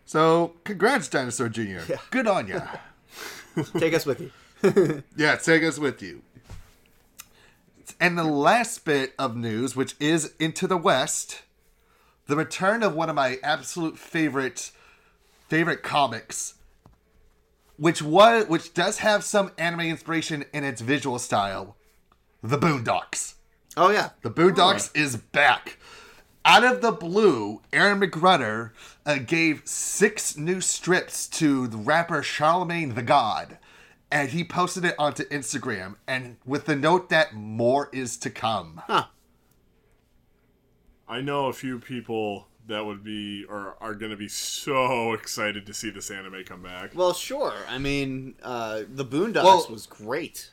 So congrats, Dinosaur Jr. Good on ya. Take us with you. Yeah, take us with you. And the last bit of news, which is Into the West, the return of one of my absolute favorite favorite comics, which was which does have some anime inspiration in its visual style, The Boondocks. Oh yeah. The Boondocks is back. Out of the blue, Aaron McGruder uh, gave six new strips to the rapper Charlamagne tha God, and he posted it onto Instagram, and with the note that more is to come. I know a few people that would be or are going to be so excited to see this anime come back. Well, sure. I mean, uh, the Boondocks Well- was great.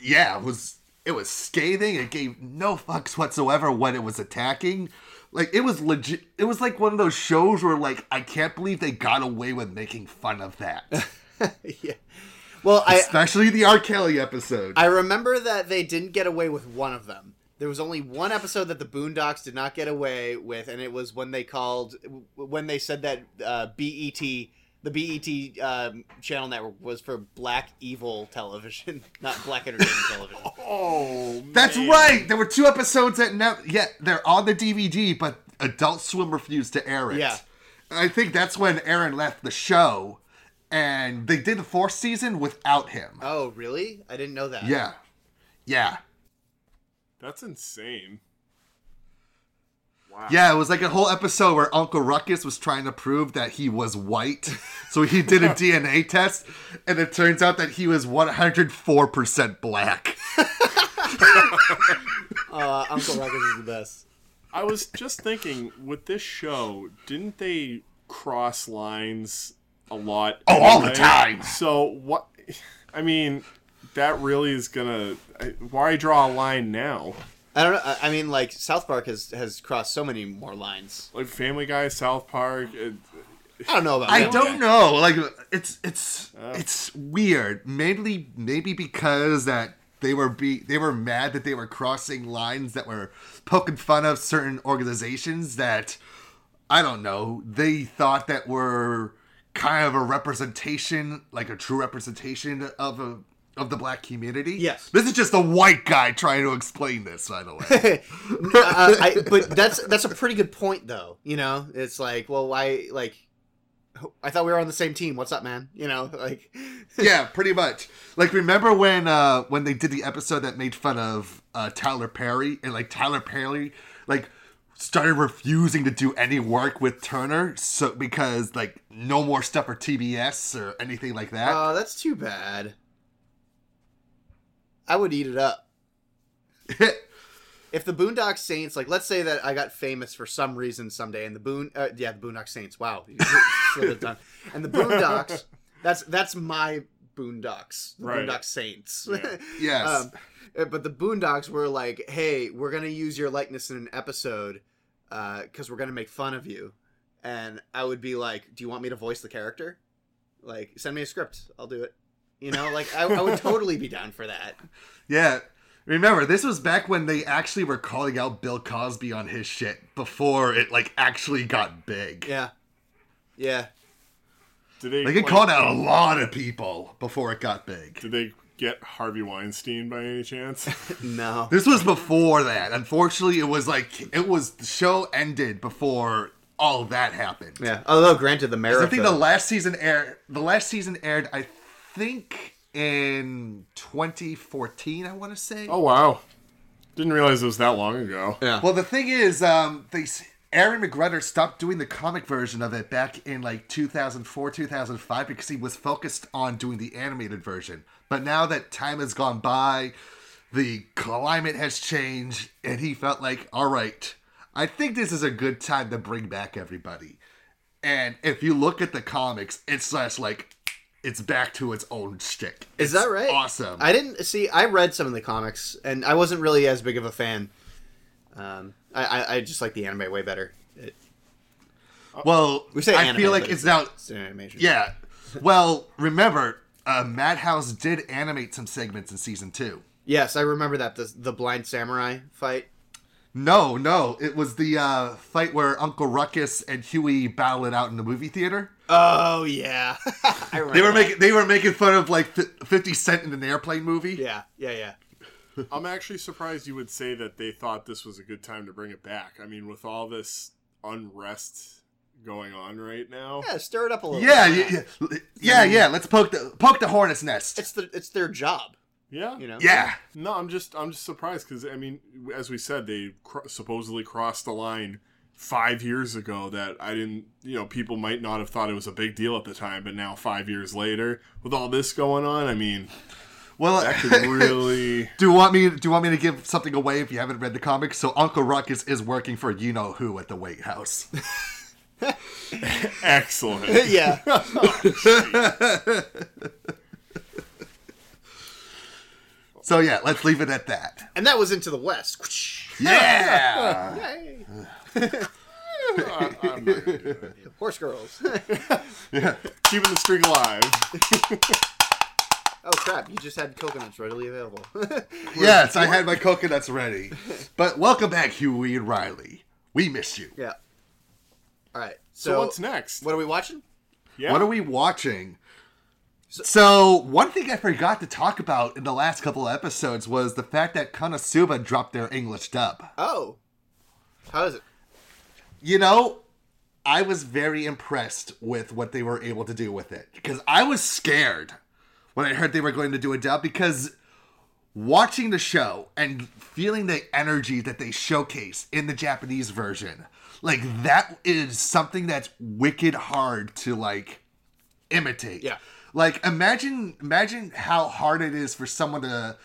Yeah, it was it was scathing. It gave no fucks whatsoever when it was attacking. Like it was legit. It was like one of those shows where like I can't believe they got away with making fun of that. yeah. Well, I Especially the R. Kelly episode. I remember that they didn't get away with one of them. There was only one episode that the Boondocks did not get away with, and it was when they called when they said that uh, BET, the BET um, channel network, was for Black Evil Television, not Black Entertainment Television. Oh, That's man. right. There were two episodes that now, yeah, they're on the DVD, but Adult Swim refused to air it. Yeah. I think that's when Aaron left the show, and they did the fourth season without him. Oh, really? I didn't know that. Yeah, yeah, That's insane. Wow. Yeah. It was like a whole episode where Uncle Ruckus was trying to prove that he was white, so he did a DNA test, and it turns out that he was 104 percent black. Uh, Uncle Ruckus is the best. I was just thinking with this show, didn't they cross lines a lot? Oh, all the time. So what? I mean, that really is gonna. I- Why draw a line now? I don't know. I- I mean, like South Park has has crossed so many more lines. Like Family Guy, South Park. It, I don't know about. I don't know. Like it's it's oh. it's weird. Mainly maybe because that they were be they were mad that they were crossing lines that were poking fun of certain organizations that I don't know. They thought that were kind of a representation, like a true representation of a of the black community. Yes. This is just a white guy trying to explain this, by the way. uh, I, but that's that's a pretty good point, though. You know, it's like, well, why? Like, I thought we were on the same team. What's up, man? You know, like, yeah, pretty much. Like remember when uh when they did the episode that made fun of uh Tyler Perry and like Tyler Perry like started refusing to do any work with Turner so because like no more stuff for TBS or anything like that. oh, that's too bad. I would eat it up if the Boondock Saints, like, let's say that I got famous for some reason someday, and the Boon, uh, yeah, the Boondock Saints. Wow, you slid it down. And the Boondocks, that's that's my Boondocks, the Right. Boondock Saints. yes. Um, uh, but the Boondocks were like, "Hey, we're gonna use your likeness in an episode because we're gonna make fun of you," and I would be like, "Do you want me to voice the character? Like, send me a script, I'll do it." You know, like I, I would totally be down for that. yeah. Remember, this was back when they actually were calling out Bill Cosby on his shit before it like actually got big. Yeah, yeah. did they? Like it called out a lot of people before it got big. Did they get Harvey Weinstein by any chance? No, This was before that. Unfortunately, it was like it was the show ended before all that happened. yeah. Although, granted, the mayor. I think the last season aired. The last season aired, I think, in 2014. I want to say. oh wow, didn't realize it was that long ago. yeah. Well, the thing is, um, they Aaron McGruder stopped doing the comic version of it back in like 2004, 2005 because he was focused on doing the animated version. But now that time has gone by, the climate has changed, and he felt like, all right, I think this is a good time to bring back everybody. And if you look at the comics, it's just like it's back to its own shtick. Is that right? Awesome. I didn't see. I read some of the comics, and I wasn't really as big of a fan. Um, I, I, I just like the anime way better. It, well, we say I anime, feel like but it's now it's animation. Yeah. Well, remember, uh, Madhouse did animate some segments in season two. Yes, I remember that the the blind samurai fight. No, no, it was the uh, fight where Uncle Ruckus and Huey battled it out in the movie theater. Oh yeah, I. They were making they were making fun of like Fifty Cent in an airplane movie. Yeah, yeah, yeah. I'm actually surprised you would say that they thought this was a good time to bring it back. I mean, with all this unrest going on right now. Yeah, stir it up a little. Yeah, bit. yeah, yeah, yeah, yeah. Let's poke the poke the hornet's nest. It's the it's their job. Yeah. You know. Yeah, No, I'm just I'm just surprised because I mean, as we said, they cr- supposedly crossed the line five years ago. That I didn't, you know, people might not have thought it was a big deal at the time, but now five years later, with all this going on, I mean, well, that could really. do you want me? Do you want me to give something away if you haven't read the comics? So Uncle Ruckus is working for you know who at the White House. Excellent. yeah. Oh, So yeah, let's leave it at that. And that was into the West. Yeah. I- I'm not do it. Horse girls. Yeah, keeping the streak alive. oh crap! You just had coconuts readily available. yes, I had my coconuts ready. But welcome back, Huey and Riley. We missed you. yeah. All right. So, So, what's next? What are we watching? yeah. What are we watching? So, one thing I forgot to talk about in the last couple of episodes was the fact that Konosuba dropped their English dub. Oh, how is it? You know, I was very impressed with what they were able to do with it because I was scared when I heard they were going to do a dub because watching the show and feeling the energy that they showcase in the Japanese version, like that is something that's wicked hard to like imitate. Yeah. Like imagine imagine how hard it is for someone to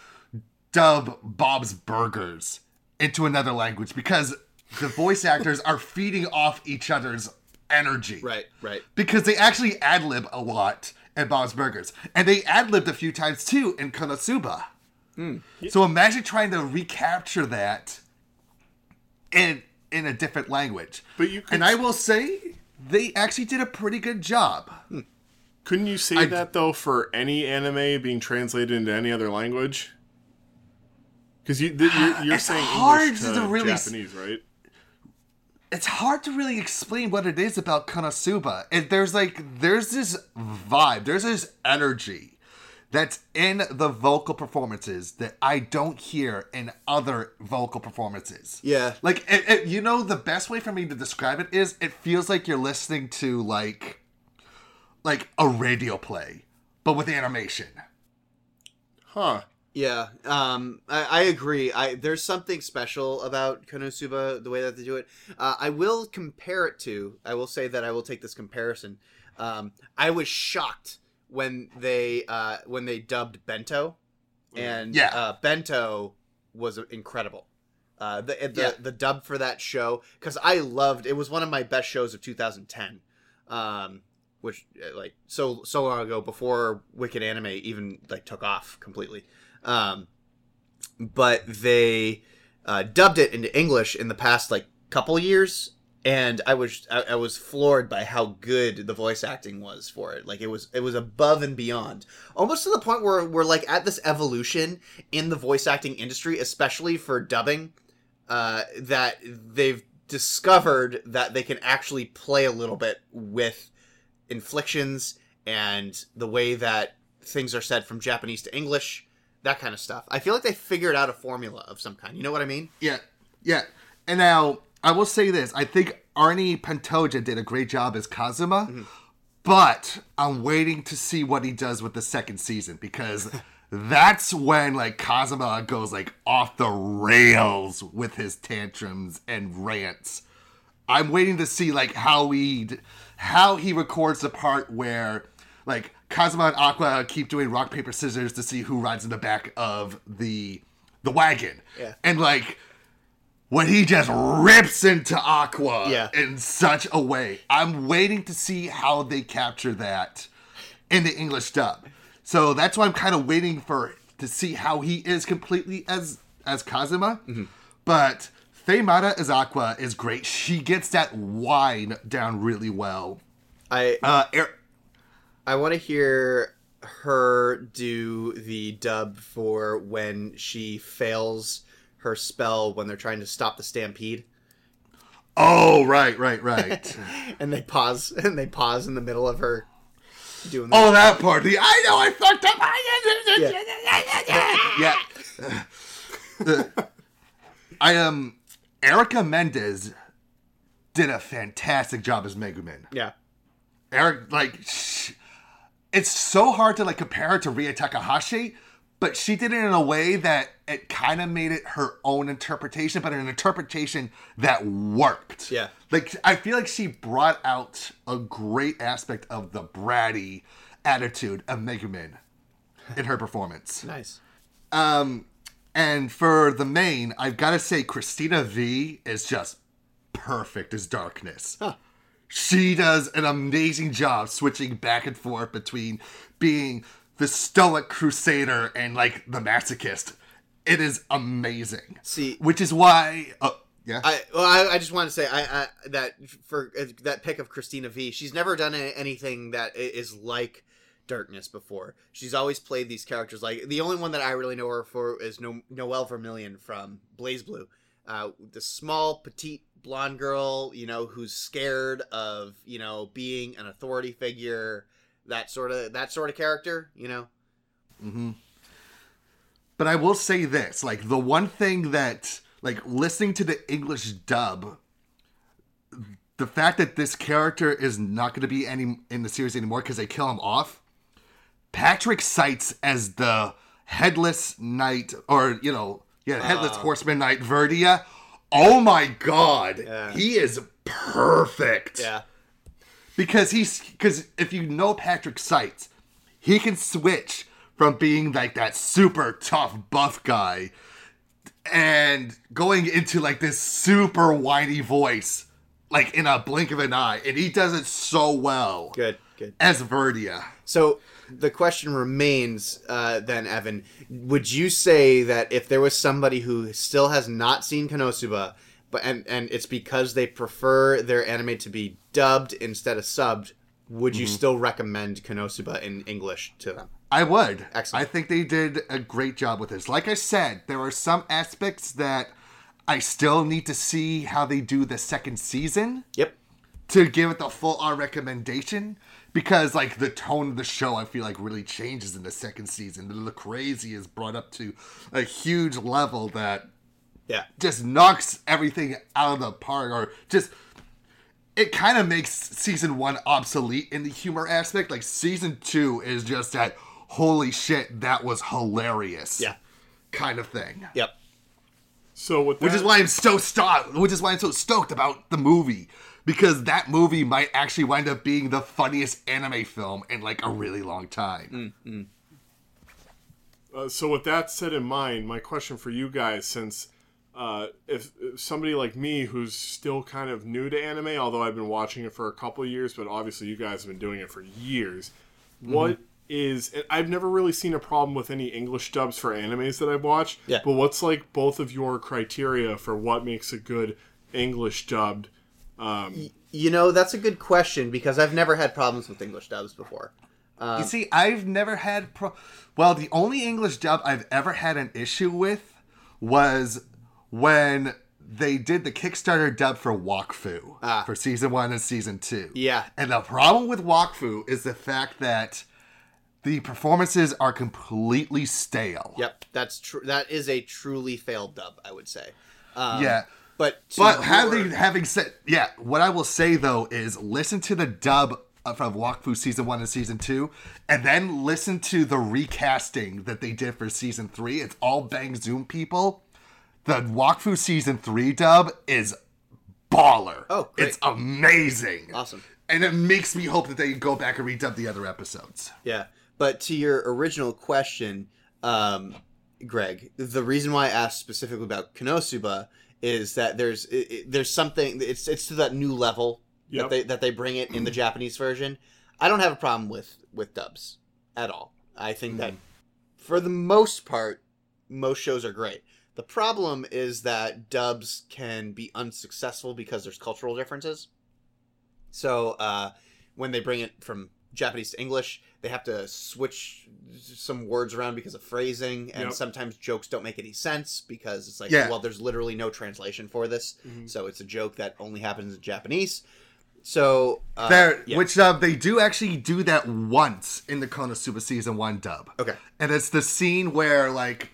dub Bob's Burgers into another language because the voice actors are feeding off each other's energy. Right. Right. Because they actually ad lib a lot at Bob's Burgers. And they ad libbed a few times too in Konosuba. Hmm. So imagine trying to recapture that in in a different language. But you could- And I will say they actually did a pretty good job. Hmm. Couldn't you say I- that though for any anime being translated into any other language? Because you, th- you're, you're saying hard English to to really s- Japanese, right? it's hard to really explain what it is about Konosuba. And there's like there's this vibe, there's this energy that's in the vocal performances that I don't hear in other vocal performances. Yeah. Like it, it- you know the best way for me to describe it is it feels like you're listening to like like a radio play but with animation. Huh. Yeah, um, I, I agree. I there's something special about Konosuba, the way that they do it. Uh, I will compare it to. I will say that I will take this comparison. Um, I was shocked when they uh, when they dubbed Bento, and Yeah. uh, Bento was incredible. Uh, the the, Yeah. the dub for that show because I loved it was one of my best shows of 2010. Um, which uh, like so so long ago before Wicked Anime even like took off completely. Um, but they uh, dubbed it into English in the past like couple years, and I was I, I was floored by how good the voice acting was for it. Like it was it was above and beyond, almost to the point where we're like at this evolution in the voice acting industry, especially for dubbing, uh, that they've discovered that they can actually play a little bit with inflections and the way that things are said from Japanese to English, that kind of stuff. I feel like they figured out a formula of some kind. You know what I mean? Yeah, yeah. And now I will say this: I think Arnie Pantoja did a great job as Kazuma, mm-hmm. but I'm waiting to see what he does with the second season because that's when like Kazuma goes like off the rails with his tantrums and rants. I'm waiting to see like how he how he records the part where like Kazuma and Aqua keep doing rock paper scissors to see who rides in the back of the the wagon. Yeah. And like when he just rips into Aqua Yeah. in such a way. I'm waiting to see how they capture that in the English dub. So that's why I'm kind of waiting for to see how he is completely as as Kazuma. Mm-hmm. But Faye Mata as Aqua is great. She gets that whine down really well. I Uh, Er- I want to hear her do the dub for when she fails her spell when they're trying to stop the stampede oh, right, right, right. and they pause and they pause in the middle of her doing that. oh, that. part. The I know I fucked up. Yeah. yeah. I um Erica Mendez did a fantastic job as Megumin. Yeah. Eric like sh- it's so hard to like compare her to Rie Takahashi, but she did it in a way that it kind of made it her own interpretation, but an interpretation that worked. Yeah. Like I feel like she brought out a great aspect of the bratty attitude of Megumin in her performance. Nice. Um, and for the main, I've got to say, Cristina Vee is just perfect as darkness. She does an amazing job switching back and forth between being the stoic crusader and like the masochist. It is amazing. See- which is why. Uh, yeah. I well, I, I just want to say I, I that for uh, that pick of Cristina Vee. She's never done a- anything that is like Darkness before. She's always played these characters. Like the only one that I really know her for is no- Noel Vermillion from BlazBlue, uh, the small petite blonde girl, you know, who's scared of you know being an authority figure. That sort of that sort of character, you know. Hmm. But I will say this, like the one thing that like listening to the English dub the fact that this character is not going to be any in the series anymore because they kill him off. Patrick Seitz as the headless knight, or you know, yeah, headless ah. horseman knight Verdia. Oh my god, Yeah. he is perfect Yeah. because he's because if you know Patrick Seitz, he can switch from being like that super tough buff guy and going into like this super whiny voice like in a blink of an eye and he does it so well Good. Good. as Verdia. So the question remains, uh, then, Evan, would you say that if there was somebody who still has not seen Konosuba, but and and it's because they prefer their anime to be dubbed instead of subbed, would you still recommend Konosuba in English to them? I would. Excellent. I think they did a great job with this. Like I said, there are some aspects that I still need to see how they do the second season. Yep. to give it the full on recommendation because like the tone of the show I feel like really changes in the second season. The crazy is brought up to a huge level that Yeah. just knocks everything out of the park or just it kind of makes season one obsolete in the humor aspect. Like season two is just that holy shit, that was hilarious. Yeah. Kind of thing. Yep. So with Which is why I'm so stoked. Which is why I'm so stoked about the movie because that movie might actually wind up being the funniest anime film in like a really long time. Uh, so with that said in mind, my question for you guys, since uh, if, if somebody like me who's still kind of new to anime, although I've been watching it for a couple of years, but obviously you guys have been doing it for years, what is? and I've never really seen a problem with any English dubs for animes that I've watched. Yeah. But what's like both of your criteria for what makes a good English dubbed? Um, You know, that's a good question because I've never had problems with English dubs before. you see, I've never had pro. Well, the only English dub I've ever had an issue with was when they did the Kickstarter dub for Wakfu for season one and season two. Yeah. And the problem with Wakfu is the fact that the performances are completely stale. Yep, that's true. That is a truly failed dub, I would say. Um, Yeah. But But having having said, yeah, what I will say though is listen to the dub of of Wakfu season one and season two, and then listen to the recasting that they did for season three. It's all Bang Zoom people. The Wakfu season three dub is baller. Oh, great. it's amazing. Awesome. And it makes me hope that they go back and redub the other episodes. Yeah, but to your original question, um, Greg, the reason why I asked specifically about Konosuba is that there's it, it- there's something it's it's to that new level Yep. that they that they bring it in the Japanese version. I don't have a problem with with dubs at all. I think that for the most part, most shows are great. The problem is that dubs can be unsuccessful because there's cultural differences. So uh, when they bring it from Japanese to English, they have to switch some words around because of phrasing, and Yep. sometimes jokes don't make any sense because it's like, Yeah. well, there's literally no translation for this, so it's a joke that only happens in Japanese. So uh, there, yeah. which uh, they do actually do that once in the Konosuba season one dub. Okay. and it's the scene where like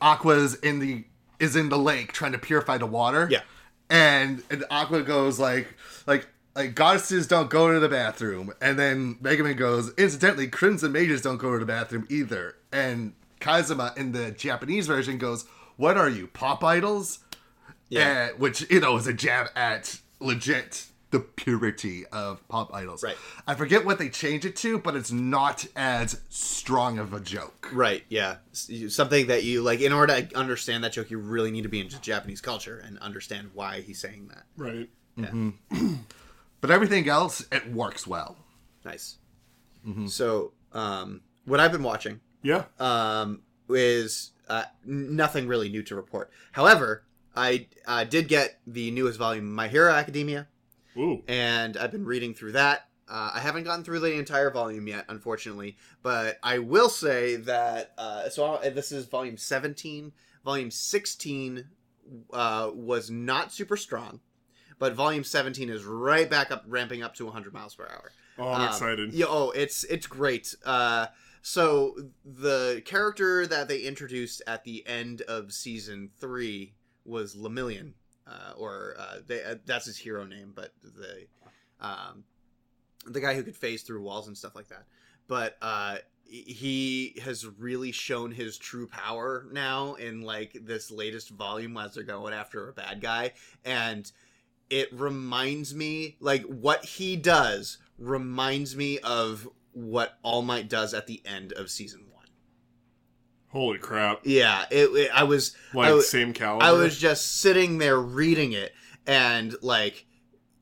Aqua's in the is in the lake trying to purify the water. Yeah. and and Aqua goes like like. Like goddesses don't go to the bathroom, and then Megumin goes. Incidentally, crimson mages don't go to the bathroom either. And Kazuma in the Japanese version goes, "What are you, pop idols?" Yeah. Uh, which you know is a jab at legit the purity of pop idols. Right. I forget what they changed it to, but it's not as strong of a joke. Right, yeah. Something that you like in order to understand that joke, you really need to be into Japanese culture and understand why he's saying that. right. But everything else, it works well. Nice. So, um, what I've been watching Yeah. um, is uh, nothing really new to report. However, I uh, did get the newest volume, of My Hero Academia, Ooh. and I've been reading through that. Uh, I haven't gotten through the entire volume yet, unfortunately, but I will say that. Uh, so i this is volume seventeen. Volume sixteen uh, was not super strong, but volume seventeen is right back up, ramping up to 100 miles per hour. Oh, I'm Um, excited. Yeah, oh, it's it's great. Uh, so the character that they introduced at the end of season three was Lemillion, uh, or uh, they, uh, that's his hero name, but the um, the guy who could phase through walls and stuff like that. But uh, he has really shown his true power now in like this latest volume as they're going after a bad guy, and it reminds me like what he does reminds me of what All Might does at the end of season one. Holy crap. Yeah, it, it- I was Like I, same caliber. I was just sitting there reading it and like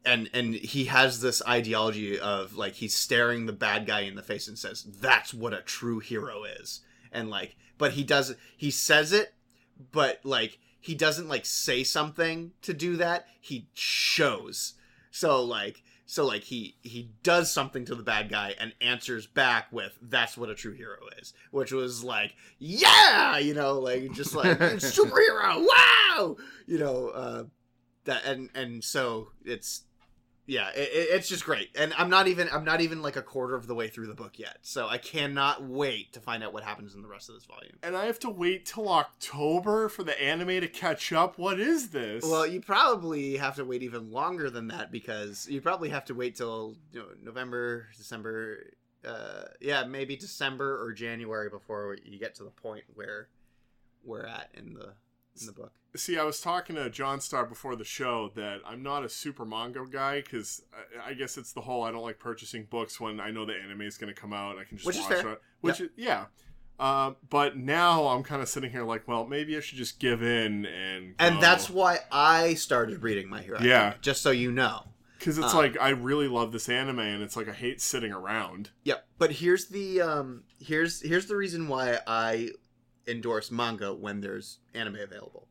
and and he has this ideology of like he's staring the bad guy in the face and says that's what a true hero is and like but he does he says it but like he doesn't like say something to do that he shows. So like so like he he does something to the bad guy and answers back with that's what a true hero is which was like yeah! You know like just like superhero! Wow! You know uh that and and so it's yeah it, it- it's just great and i'm not even i'm not even like a quarter of the way through the book yet so i cannot wait to find out what happens in the rest of this volume and I have to wait till October for the anime to catch up. What is this? Well, you probably have to wait even longer than that because you probably have to wait till you know, November, December, uh, yeah, maybe December or January before you get to the point where we're at in the in the book. See, I was talking to John Star before the show that I'm not a super manga guy because I, I guess it's the whole I don't like purchasing books when I know the anime is going to come out. I can just Which is watch fair. it. Which is, yeah. Uh, but now I'm kind of sitting here like, well, maybe I should just give in and And that's why I started reading My Hero. Yeah. Academia, just so you know. because it's uh, like I really love this anime and it's like I hate sitting around. Yep. But here's the um here's here's the reason why I endorse manga when there's anime available.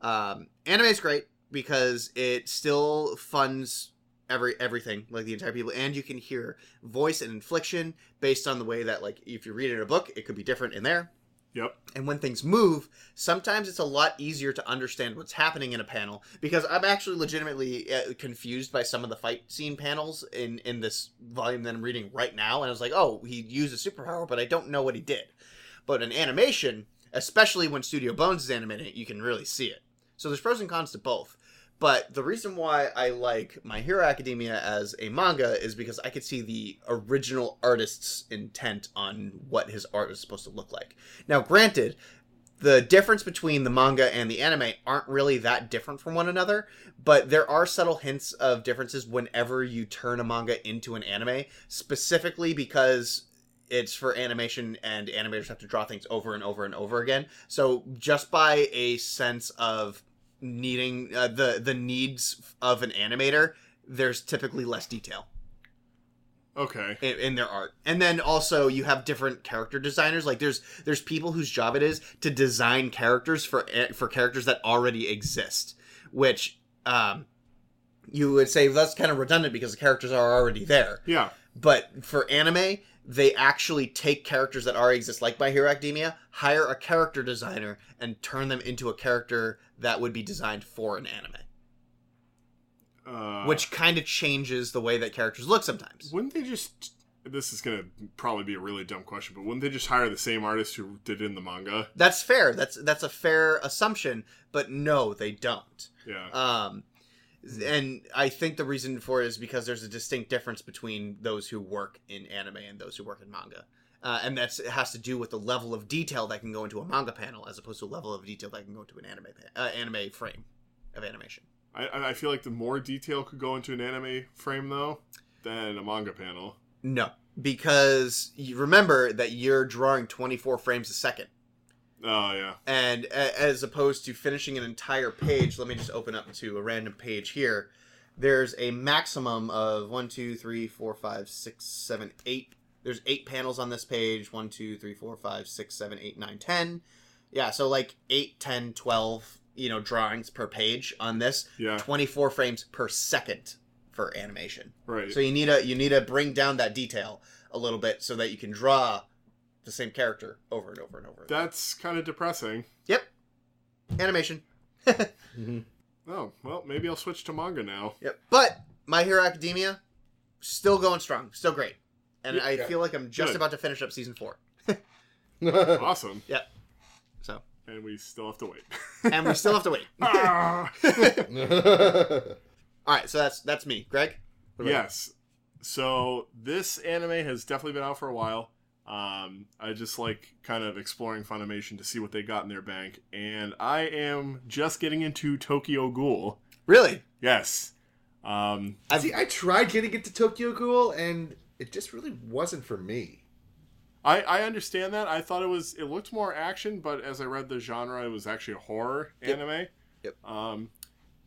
Um anime is great because it still funds every everything like the entire people and you can hear voice and inflection based on the way that like if you read it in a book it could be different in there Yep. and when things move, sometimes it's a lot easier to understand what's happening in a panel because I'm actually legitimately uh, confused by some of the fight scene panels in in this volume that I'm reading right now. And I was like, oh, he used a superpower, but I don't know what he did. But in animation, especially when Studio Bones is animating it, you can really see it. So there's pros and cons to both. But the reason why I like My Hero Academia as a manga is because I could see the original artist's intent on what his art is supposed to look like. Now, granted, the difference between the manga and the anime aren't really that different from one another, but there are subtle hints of differences whenever you turn a manga into an anime, specifically because it's for animation and animators have to draw things over and over and over again. So just by a sense of needing uh, the the needs of an animator, there's typically less detail Okay. in, in their art and then also you have different character designers like there's there's people whose job it is to design characters for eh, for characters that already exist which um you would say that's kind of redundant because the characters are already there Yeah. but for anime they actually take characters that already exist like my hero academia hire a character designer and turn them into a character that would be designed for an anime Uh, which kind of changes the way that characters look sometimes Wouldn't they just? This is gonna probably be a really dumb question, but wouldn't they just hire the same artist who did it in the manga? That's fair. That's that's a fair assumption, but no, they don't. Yeah. Um, and I think the reason for it is because there's a distinct difference between those who work in anime and those who work in manga. Uh, and that's it has to do with the level of detail that can go into a manga panel as opposed to a level of detail that can go into an anime pa- uh, anime frame of animation. I, I I feel like the more detail could go into an anime frame though than a manga panel. No, because you remember that you're drawing 24 frames a second. Oh yeah. and a- as opposed to finishing an entire page let me just open up to a random page here there's a maximum of one two three four five six seven eight there's eight panels on this page. One, two, three, four, five, six, seven, eight, nine, ten. Yeah, so like eight, ten, twelve, you know, drawings per page on this. Yeah. 24 frames per second for animation. Right. So you need to you need to bring down that detail a little bit so that you can draw the same character over and over and over. That's kind of depressing. Yep. Animation. Oh, well, maybe I'll switch to manga now. Yep. But My Hero Academia still going strong, still great. And I Yeah. feel like I'm just Good. about to finish up season 4. Awesome. Yep. So, And we still have to wait. and we still have to wait. Ah. All right, so that's that's me, Greg. what about you? yes. So this anime has definitely been out for a while. Um, I just like kind of exploring Funimation to see what they got in their bank, and I am just getting into Tokyo Ghoul. Really? Yes. Um, See, I tried getting into Tokyo Ghoul, and it just really wasn't for me. I, I understand that. I thought it was it looked more action, but as I read the genre, it was actually a horror anime. Yep. Um,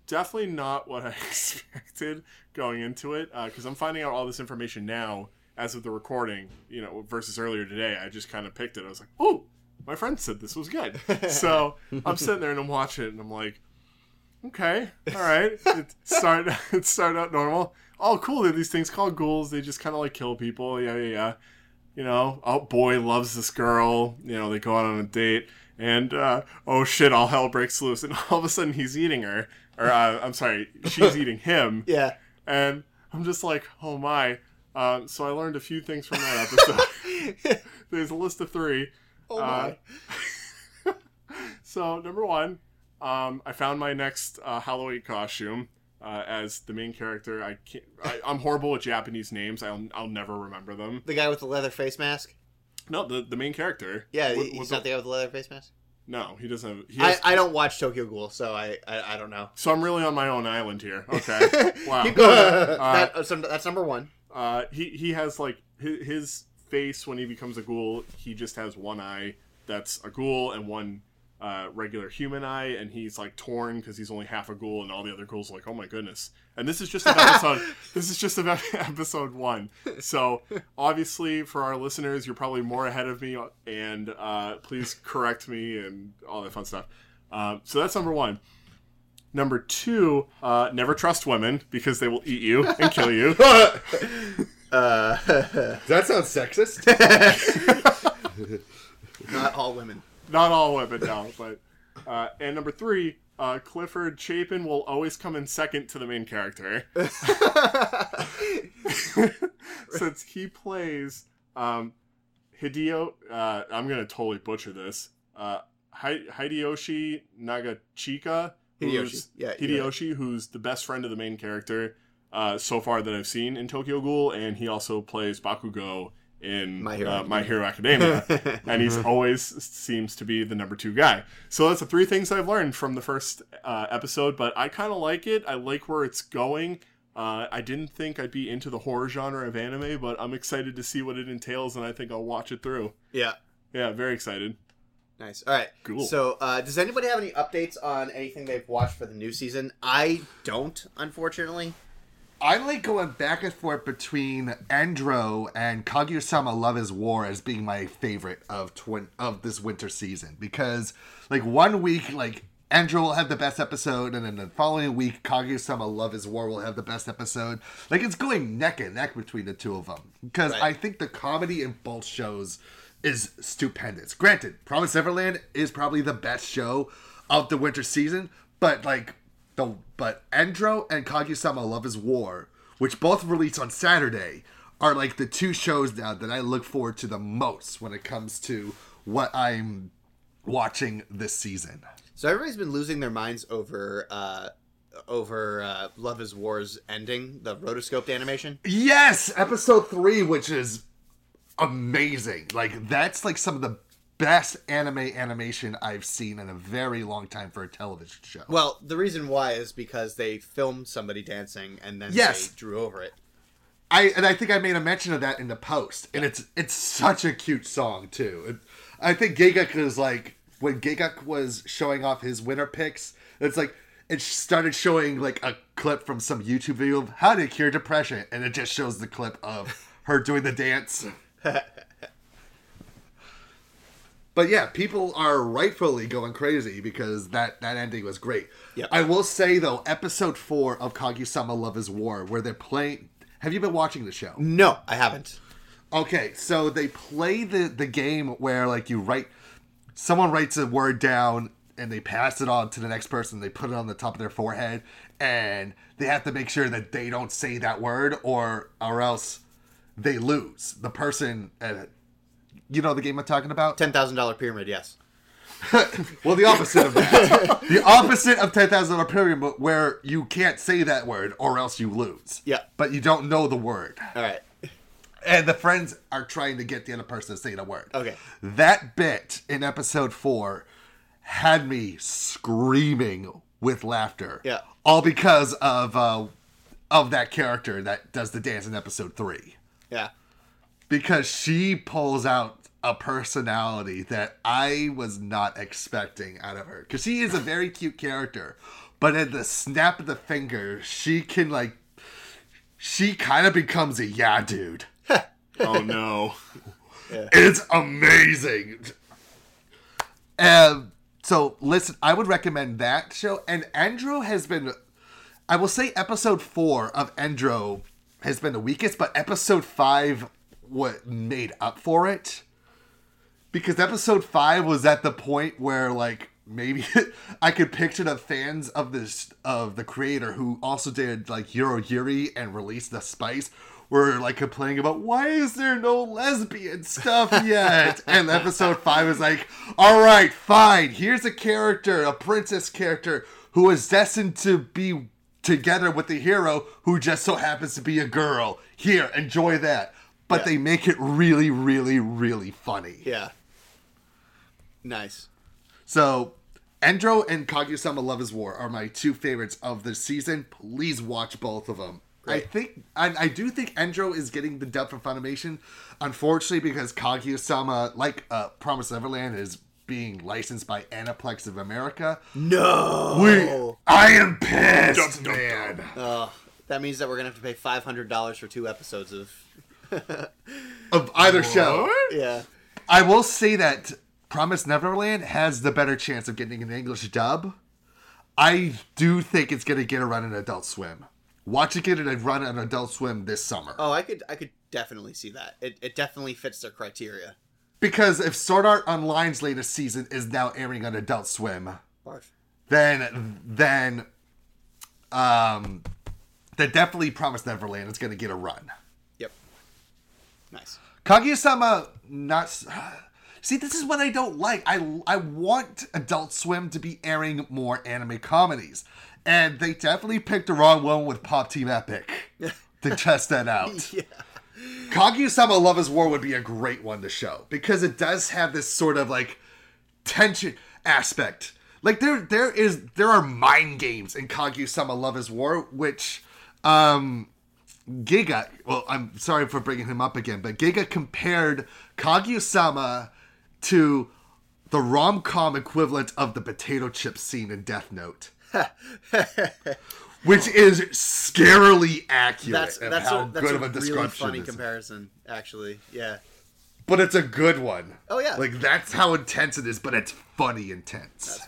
definitely not what I expected going into it because I'm finding out all this information now as of the recording. You know, versus earlier today, I just kind of picked it. I was like, oh, my friend said this was good, so I'm sitting there and I'm watching it, and I'm like, okay, all right. It started it started out normal. Oh, cool. These things called ghouls. They just kind of like kill people. Yeah, yeah, yeah you know, oh boy loves this girl, you know, they go out on a date, and uh, oh shit, all hell breaks loose, and all of a sudden he's eating her, or uh, I'm sorry, she's eating him, Yeah. and I'm just like, oh my. Um, so I learned a few things from that episode. There's a list of three. Oh Uh. So number one, um, I found my next uh, Halloween costume uh, as the main character. I can't. I, I'm horrible with Japanese names. I'll I'll never remember them. the guy with the leather face mask? No, the the main character. Yeah, What- he's not the- guy with the leather face mask. No, he doesn't. Have, he I, has, I don't watch Tokyo Ghoul, so I I, I don't know. so I'm really on my own island here. Okay. Wow. Keep going. that, uh, so that's number one. Uh, he he has like his, his face when he becomes a ghoul. He just has one eye that's a ghoul and one uh, regular human eye, and he's like torn because he's only half a ghoul, and all the other ghouls are like, oh my goodness. And this is just episode. this is just about episode one. So obviously, for our listeners, you're probably more ahead of me, and uh, please correct me and all that fun stuff. Um, so that's number one. Number two, uh, never trust women because they will eat you and kill you. Uh, Does that sound sexist? not all women. Not all women, no. But uh, and number three, uh, Clifford Chapin will always come in second to the main character, since he plays um, Hideo. Uh, I'm gonna totally butcher this. Uh, Hi- Hideyoshi Nagachika. Hideyoshi. who's- Yeah, you're who's the best friend of the main character uh, so far that I've seen in Tokyo Ghoul, and he also plays Bakugo in My Hero uh, My Hero Academia, and he's always seems to be the number two guy. So that's the three things I've learned from the first uh, episode. But I kind of like it. I like where it's going. Uh, I didn't think I'd be into the horror genre of anime, but I'm excited to see what it entails, and I think I'll watch it through. Yeah. Yeah, very excited. Nice. All right. Cool. So, uh, does anybody have any updates on anything they've watched for the new season? I don't, unfortunately. I'm like going back and forth between Endro and Kaguya-sama Love is War as being my favorite of twin of this winter season because like one week like Endro will have the best episode and then the following week Kaguya-sama Love is War will have the best episode. Like it's going neck and neck between the two of them because Right. I think the comedy in both shows is stupendous. Granted, Promise Neverland is probably the best show of the winter season, but like the but Endro and Kaguya-sama Love is War, which both release on Saturday, are like the two shows now that I look forward to the most when it comes to what I'm watching this season. So everybody's been losing their minds over uh, over uh, Love Is War's ending, the rotoscoped animation. Yes, episode three, which is amazing. Like that's like some of the best anime animation I've seen in a very long time for a television show. Well, the reason why is because they filmed somebody dancing and then Yes. they drew over it. I and I think I made a mention of that in the post, and it's it's such a cute song too. It, I think Gigguk is like when Gigguk was showing off his winter picks. It's like it started showing like a clip from some YouTube video of how to cure depression, and it just shows the clip of her doing the dance, But yeah, people are rightfully going crazy because that that ending was great. Yep. I will say though, episode four of Kaguya-sama Love Is War, where they're playing. Have you been watching the show? No, I haven't. Okay, so they play the the game where like you write, someone writes a word down and they pass it on to the next person. They put it on the top of their forehead, and they have to make sure that they don't say that word, or or else they lose. The person, uh, you know the game I'm talking about. Ten thousand dollar pyramid. Yes. Well, the opposite of that. the opposite of ten thousand dollar pyramid, where you can't say that word or else you lose. Yeah. But you don't know the word, All right. and the friends are trying to get the other person to say the word. Okay. That bit in episode four had me screaming with laughter. Yeah. All because of uh, of that character that does the dance in episode three Yeah. because she pulls out a personality that I was not expecting out of her. Because she is a very cute character, but at the snap of the finger, she can like, she kind of becomes a yeah dude. Oh no. It's amazing. Um, so listen, I would recommend that show. And Endro has been, I will say, episode four of Endro has been the weakest, but episode five what made up for it because episode five was at the point where like maybe I could picture the fans of this of the creator who also did like Yuru Yuri and released the Spyce were like complaining about why is there no lesbian stuff yet? and episode five is like, all right, fine. Here's a character, a princess character who is destined to be together with the hero who just so happens to be a girl. Here, enjoy that. But Yeah. they make it really, really, really funny. Yeah. Nice. So, Endro and Kaguya-sama Love is War are my two favorites of the season. Please watch both of them. I think, and I do think Endro is getting the depth of Funimation. Unfortunately, because Kaguya-sama, like uh, Promise Neverland, is being licensed by Aniplex of America. No. We, I am pissed, man. That means that we're gonna have to pay five hundred dollars for two episodes of. Of either show. Yeah. I will say that Promise Neverland has the better chance of getting an English dub. I do think it's going to get a run in Adult Swim. Watch it get a run on Adult Swim this summer. Oh, I could. I could definitely see that. It. It definitely fits their criteria. Because if Sword Art Online's latest season is now airing on Adult Swim, then then um then definitely Promise Neverland is going to get a run. Yep. Nice. Kaguya-sama not See, this is what I don't like. I I want Adult Swim to be airing more anime comedies. And they definitely picked the wrong one with Pop Team Epic to test that out. Yeah. Kaguya-sama Love is War would be a great one to show because it does have this sort of like tension aspect. Like there there is there are mind games in Kaguya-sama Love is War which um Giga, well, I'm sorry for bringing him up again, but Giga compared Kaguya-sama to the rom-com equivalent of the potato chip scene in Death Note. Which is scarily accurate That's that's how a, that's good a of a really description funny comparison. Actually, yeah. But it's a good one. Oh, yeah. Like that's how intense it is, but it's funny intense. That's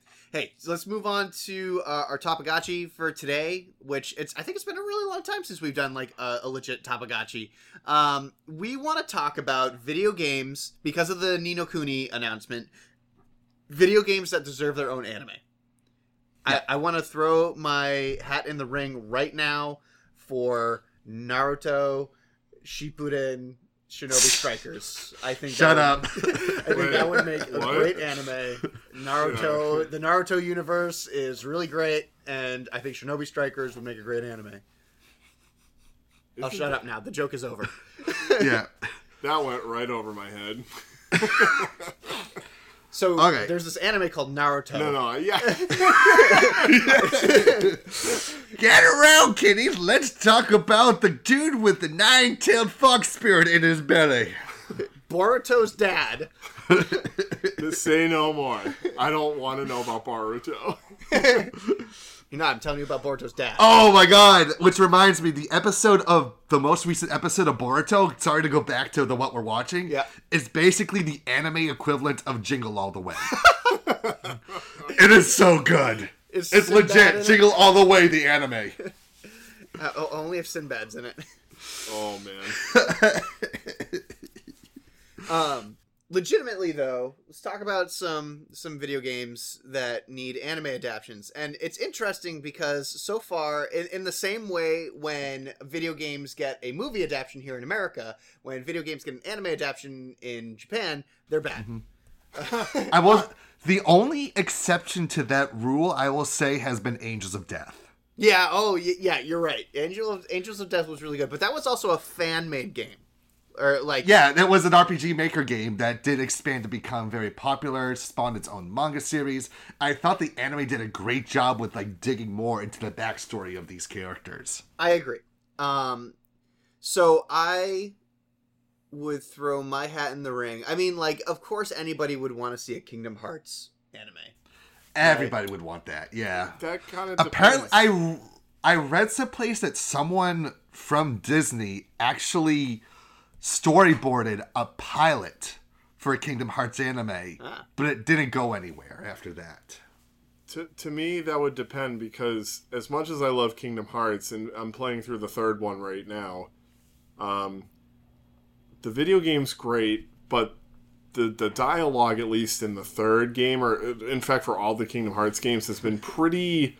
Hey, so let's move on to uh, our Topagachi for today, which it's I think it's been a really long time since we've done like a, a legit Topagachi. Um, we want to talk about video games because of the Ni no Kuni announcement. Video games that deserve their own anime. I, I want to throw my hat in the ring right now for Naruto, Shippuden, Shinobi Strikers. I think Shut that up. would- I think that would make a What? great anime. Naruto, the Naruto universe is really great, and I think Shinobi Strikers would make a great anime. I'll Isn't oh, shut that- up now. The joke is over. Yeah. That went right over my head. So Okay. there's this anime called Naruto. No, no, yeah. Get around, kiddies. Let's talk about the dude with the nine-tailed fox spirit in his belly. Boruto's dad. Just say no more. I don't want to know about Boruto. You know, I'm telling you about Boruto's dad. Oh my god! Which reminds me, the episode of the most recent episode of Boruto. Sorry to go back to the what we're watching. Yeah. is basically the anime equivalent of Jingle All the Way. it is so good. Is it's Sinbad in legit. it? Jingle All the Way, the anime. Uh, only if Sinbad's in it. Oh man. Um, legitimately though, let's talk about some some video games that need anime adaptations. And it's interesting because so far, in, in the same way when video games get a movie adaptation here in America, when video games get an anime adaptation in Japan, they're bad. Mm-hmm. I will. The only exception to that rule, I will say, has been Angels of Death. Yeah. Oh, y- yeah. You're right. Angel of Angels of Death was really good, but that was also a fan made game, or like Yeah, that was an RPG Maker game that did expand to become very popular, spawned its own manga series. I thought the anime did a great job with like digging more into the backstory of these characters. I agree. Um, so I would throw my hat in the ring. I mean, like, of course, anybody would want to see a Kingdom Hearts anime. Everybody would want that. Yeah. That kind of Apparently, I I read someplace that someone from Disney actually storyboarded a pilot for a Kingdom Hearts anime, Ah. but it didn't go anywhere after that. to, to me that would depend because as much as I love Kingdom Hearts and I'm playing through the third one right now, um, the video game's great, but the the dialogue at least in the third game, or in fact for all the Kingdom Hearts games, has been pretty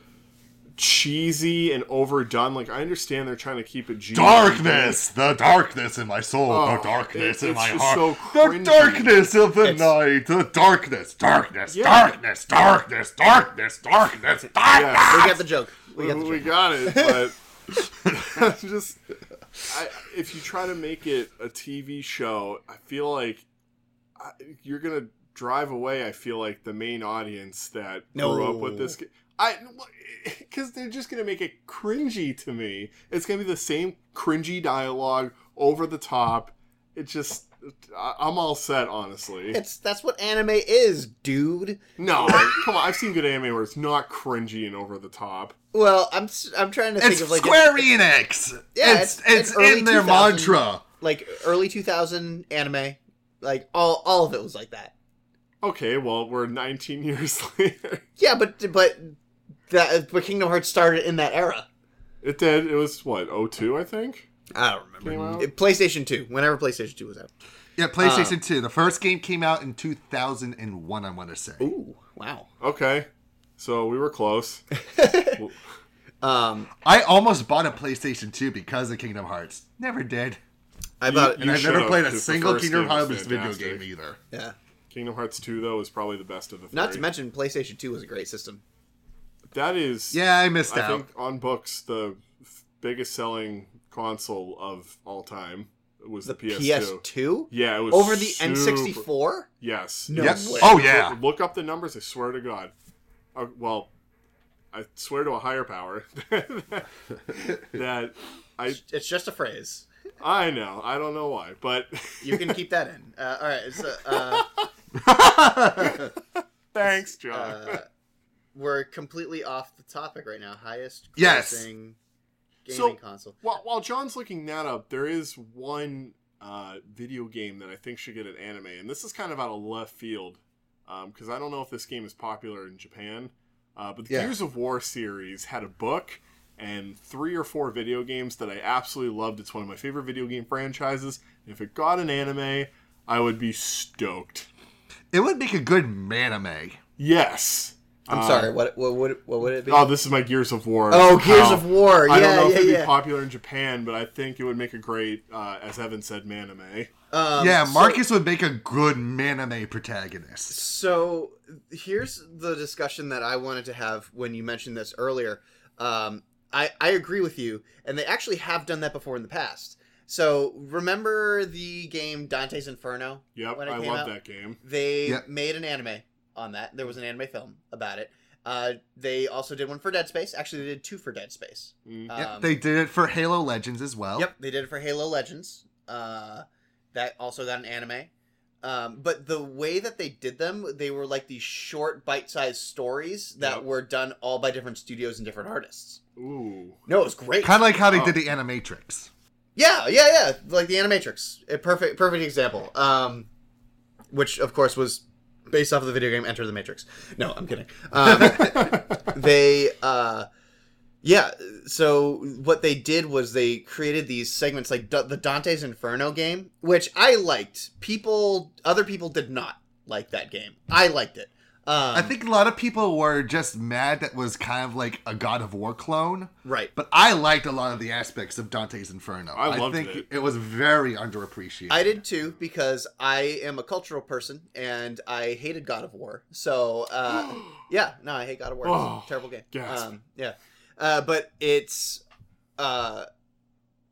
cheesy and overdone. Like I understand they're trying to keep it G. Darkness, the darkness in my soul, Oh, the darkness it- in my heart, so the darkness of the It's- night, the darkness, darkness, Yeah. darkness, darkness, darkness, darkness, darkness. We get the joke. We get the we got it, but just I, if you try to make it a TV show, I feel like I, you're gonna drive away. I feel like the main audience that grew up with this. I because they're just gonna make it cringy to me. It's gonna be the same cringy dialogue over the top. It just I'm all set, honestly. It's that's what anime is, dude. no, come on. I've seen good anime where it's not cringy and over the top. Well, I'm I'm trying to think It's of like Square Enix. Yeah, it's it's- it's, in their mantra. like early 2000 anime. Like all all of it was like that. Okay, well, we're 19 years later. Yeah, but but that but Kingdom Hearts started in that era. It did. It was what 02, I think. I don't remember. It- PlayStation 2, whenever PlayStation 2 was out. Yeah, PlayStation 2. The first game came out in 2001, I want to say. Ooh, wow. Okay, so we were close. Um, I almost bought a PlayStation 2 because of Kingdom Hearts. Never did. I bought And I've never played a single Kingdom game was Hearts video game either. yeah. Kingdom Hearts 2 though is probably the best of the three. Not to mention PlayStation 2 was a great system. That is. Yeah, I missed I out. think on books the f- biggest selling console of all time was the, The PS2. PS2 Yeah, it was over the super- N64. Yes. No Yep. way. Oh, yeah. Look up the numbers. I swear to God. Uh, well, I swear to a higher power that I It's just a phrase. I know. I don't know why, but You can keep that in. Uh, all right. So, uh, thanks, John. We're completely off the topic right now. Highest Yes. grossing gaming So- console. While, while John's looking that up, there is one uh, video game that I think should get an anime, and this is kind of out of left field because I don't know if this game is popular in Japan. Uh, but the Yeah. Gears of War series had a book and three or four video games that I absolutely loved. It's one of my favorite video game franchises. If it got an anime, I would be stoked. It would make a good manime. Yes. I'm Uh, sorry. What what would what would it be? Oh, this is my Gears of War. Oh, Gears How- of War. I don't Yeah, know if it'd yeah. be popular in Japan, but I think it would make a great, uh, as Evan said, manime. Um, yeah, so- Marcus would make a good manime protagonist. So here's the discussion that I wanted to have when you mentioned this earlier. Um, I I agree with you, and they actually have done that before in the past. So remember the game Dante's Inferno? Yep, when it I came love out? that game. They Yep. made an anime on that. There was an anime film about it. Uh, they also did one for Dead Space. Actually, they did two for Dead Space. Mm. Um, Yep, they did it for Halo Legends as well. Yep, they did it for Halo Legends. Uh, that also got an anime. Um, but the way that they did them, they were like these short, bite-sized stories that Yep. were done all by different studios and different artists. Ooh. No, it was great. Kind of like how they Oh. did the Animatrix. yeah, yeah, yeah, like the Animatrix. A perfect, perfect example. Um, which of course was based off of the video game Enter the Matrix. No, I'm kidding. Um, they uh yeah so what they did was they created these segments like D- the dante's inferno game which i liked people other people did not like that game i liked it um, I think a lot of people were just mad that was kind of like a God of War clone. right But I liked a lot of the aspects of Dante's Inferno. I loved think it. was very underappreciated. i did too because i am a cultural person and i hated god of war so uh yeah no i hate god of war it's Oh, a terrible game gasp. um yeah uh but it's uh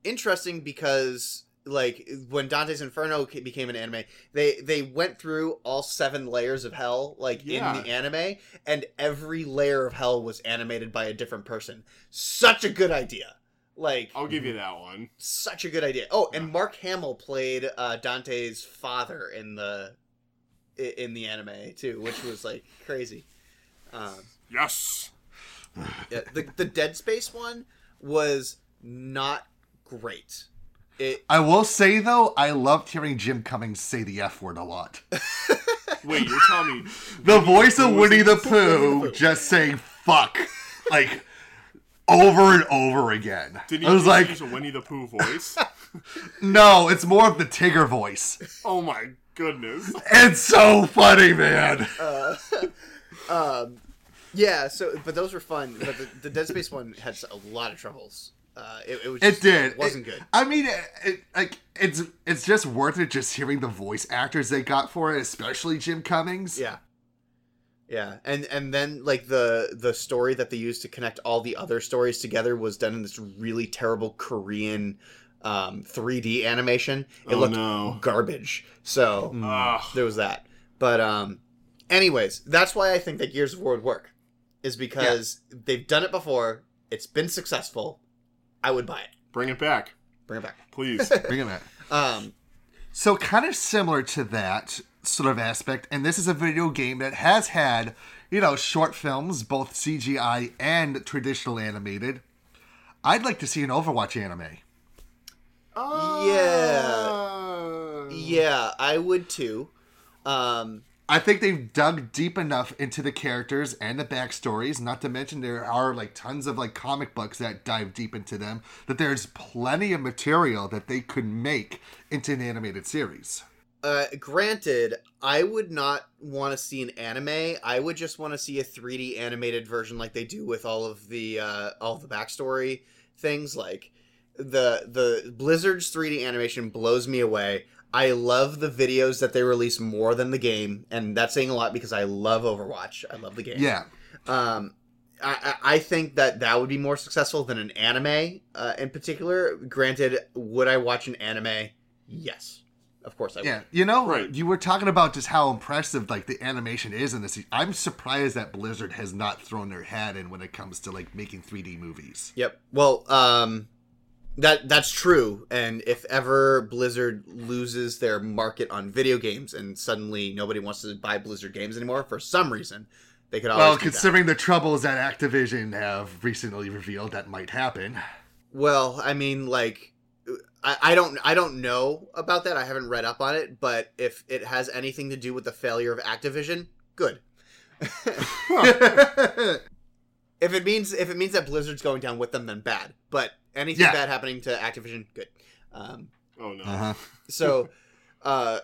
interesting because like when Dante's Inferno became an anime, they they went through all seven layers of hell like Yeah. in the anime, and every layer of hell was animated by a different person. Such a good idea. Like I'll give you that one. such a good idea. Oh, and Mark Hamill played uh, Dante's father in the in the anime too, which was like crazy. Um, Yes. yeah, the the Dead Space one was not great. It I will say though, I loved hearing Jim Cummings say the F word a lot. Wait, you're telling me The voice of Who was Winnie it? the Pooh just saying fuck like over and over again. did he I was like, use a Winnie the Pooh voice? no, it's more of the Tigger voice. oh my goodness. It's so funny, man. um yeah, so but those were fun. But the, the Dead Space one had a lot of troubles. Uh, it, it was It just, did. It wasn't It- good. I mean, it, it, like it's it's just worth it just hearing the voice actors they got for it, especially Jim Cummings. Yeah. Yeah, and and then like the the story that they used to connect all the other stories together was done in this really terrible Korean um 3D animation. It Oh, looked no. garbage. So Ugh. there was that. But um anyways, that's why I think that Gears of War would work. Is because they've done it before, it's been successful. I would buy it. Bring it back, Bring it back. please. Bring it back. Um So kind of similar to that sort of aspect, and this is a video game that has had, you know, short films, both CGI and traditional animated. I'd like to see an Overwatch anime. Oh. Yeah. Yeah, I would too. Um I think they've dug deep enough into the characters and the backstories, not to mention there are like tons of like comic books that dive deep into them, that there's plenty of material that they could make into an animated series. uh, granted, I would not want to see an anime. I would just want to see a 3D animated version like they do with all of the uh, all the backstory things. Like the the Blizzard's 3D animation blows me away. I love the videos that they release more than the game, and that's saying a lot because I love Overwatch. I love the game. Yeah. Um, I, I I think that that would be more successful than an anime uh, in particular. Granted, would I watch an anime? Yes, of course I would. Yeah, you know, Right. you were talking about just how impressive like the animation is in this. I'm surprised that Blizzard has not thrown their hat in when it comes to like making 3D movies. Yep. Well, um, that that's true. And if ever Blizzard loses their market on video games, and suddenly nobody wants to buy Blizzard games anymore for some reason, they could always. Well, considering the troubles that Activision have recently revealed that might happen. Well, I mean, like, I, I don't I don't know about that. I haven't read up on it, but if it has anything to do with the failure of Activision, good. If it means if it means that Blizzard's going down with them, then bad. But anything Yeah. bad happening to Activision, good. Um, Oh no. Uh-huh. so, uh,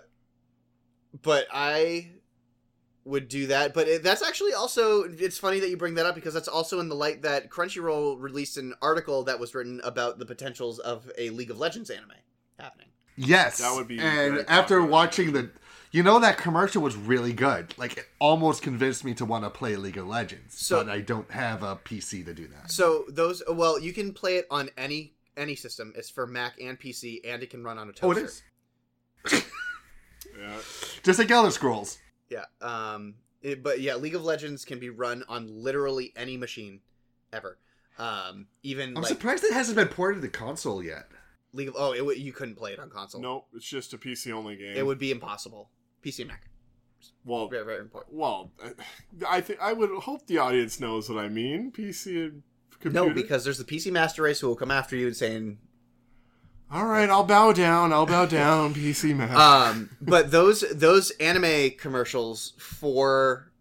but I would do that. But it, that's actually also it's funny that you bring that up because that's also in the light that Crunchyroll released an article that was written about the potentials of a League of Legends anime happening. Yes, That would be And after popular. watching the, you know, that commercial was really good. Like, it almost convinced me to want to play League of Legends. So- but I don't have a PC to do that. So those well, you can play it on any any system. It's for Mac and PC, and it can run on a toaster. Oh, it is. Yeah. Just like Elder Scrolls. Yeah. Um. it- but yeah, League of Legends can be run on literally any machine, ever. Um. Even I'm like surprised it hasn't been ported to console yet. League of oh, it, would- you couldn't play it on console. Nope. It's just a PC only game. It would be impossible. PC and Mac. Well, Very very important. well, I think I would hope the audience knows what I mean. PC and computer. No, because there's the PC master race who will come after you and saying, all right, I'll bow down. I'll bow down. PC man. um. But those those anime commercials for.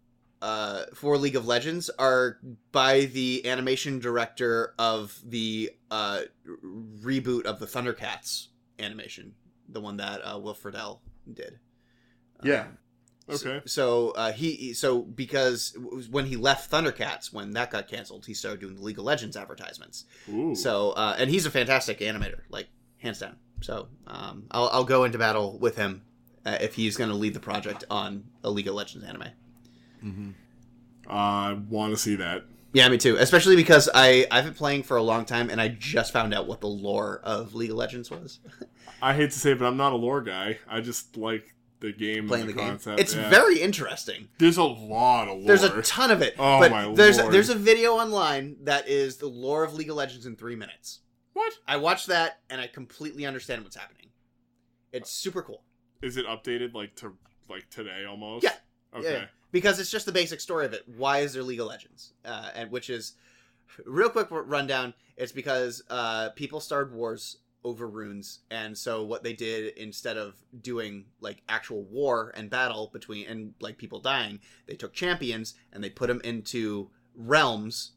Uh, for League of Legends are by the animation director of the uh, reboot of the Thundercats animation, the one that uh, Will Friedle did. Yeah. okay. So uh, he so because when he left Thundercats, when that got canceled, he started doing the League of Legends advertisements. Ooh. So uh, and he's a fantastic animator, like hands down. So um, I'll I'll go into battle with him uh, if he's going to lead the project on a League of Legends anime. Mm-hmm. I want to see that. Yeah, me too. Especially because I I've been playing for a long time and I just found out what the lore of League of Legends was. I hate to say it, but I'm not a lore guy. I just like the game, Playing the the, game, concept. it's yeah. very interesting. There's a lot of lore. There's a ton of it. Oh but my there's lord. there's a video online that is the lore of League of Legends in three minutes. What I watched that and I completely understand what's happening. It's super cool. is it updated like to like today almost? Yeah. Okay. Yeah, because it's just the basic story of it. Why is there League of Legends? Uh, and which is real quick rundown. It's because uh, people started wars over runes, and so what they did instead of doing like actual war and battle between and like people dying, they took champions and they put them into realms,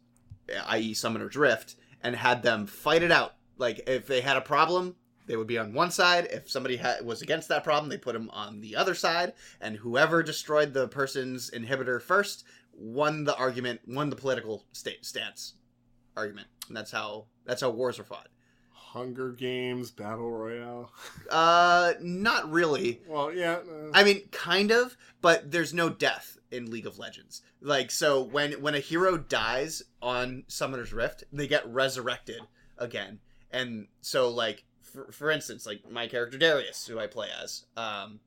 uh, i.e., Summoner's Rift, and had them fight it out. Like if they had a problem, they would be on one side. If somebody ha- was against that problem, they put them on the other side, and whoever destroyed the person's inhibitor first won the argument, won the political state stance argument. And that's how that's how wars were fought. Hunger Games Battle Royale. Uh, not really. Well, yeah. uh, I mean, kind of, but there's no death in League of Legends. Like, so when when a hero dies on Summoner's Rift, they get resurrected again. And so, like, for, for instance, like my character Darius, who I play as, um,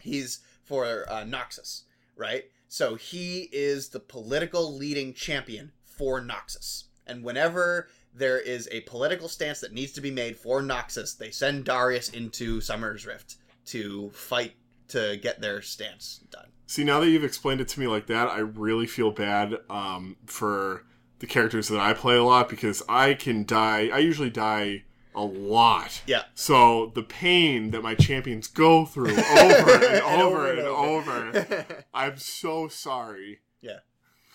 he's for uh, Noxus, right? So he is the political leading champion for Noxus. And whenever there is a political stance that needs to be made for Noxus, they send Darius into Summoner's Rift to fight to get their stance done. See, now that you've explained it to me like that, I really feel bad um, for the characters that I play a lot because I can die. I usually die a lot. Yeah. So the pain that my champions go through over and over and over, I'm so sorry. Yeah.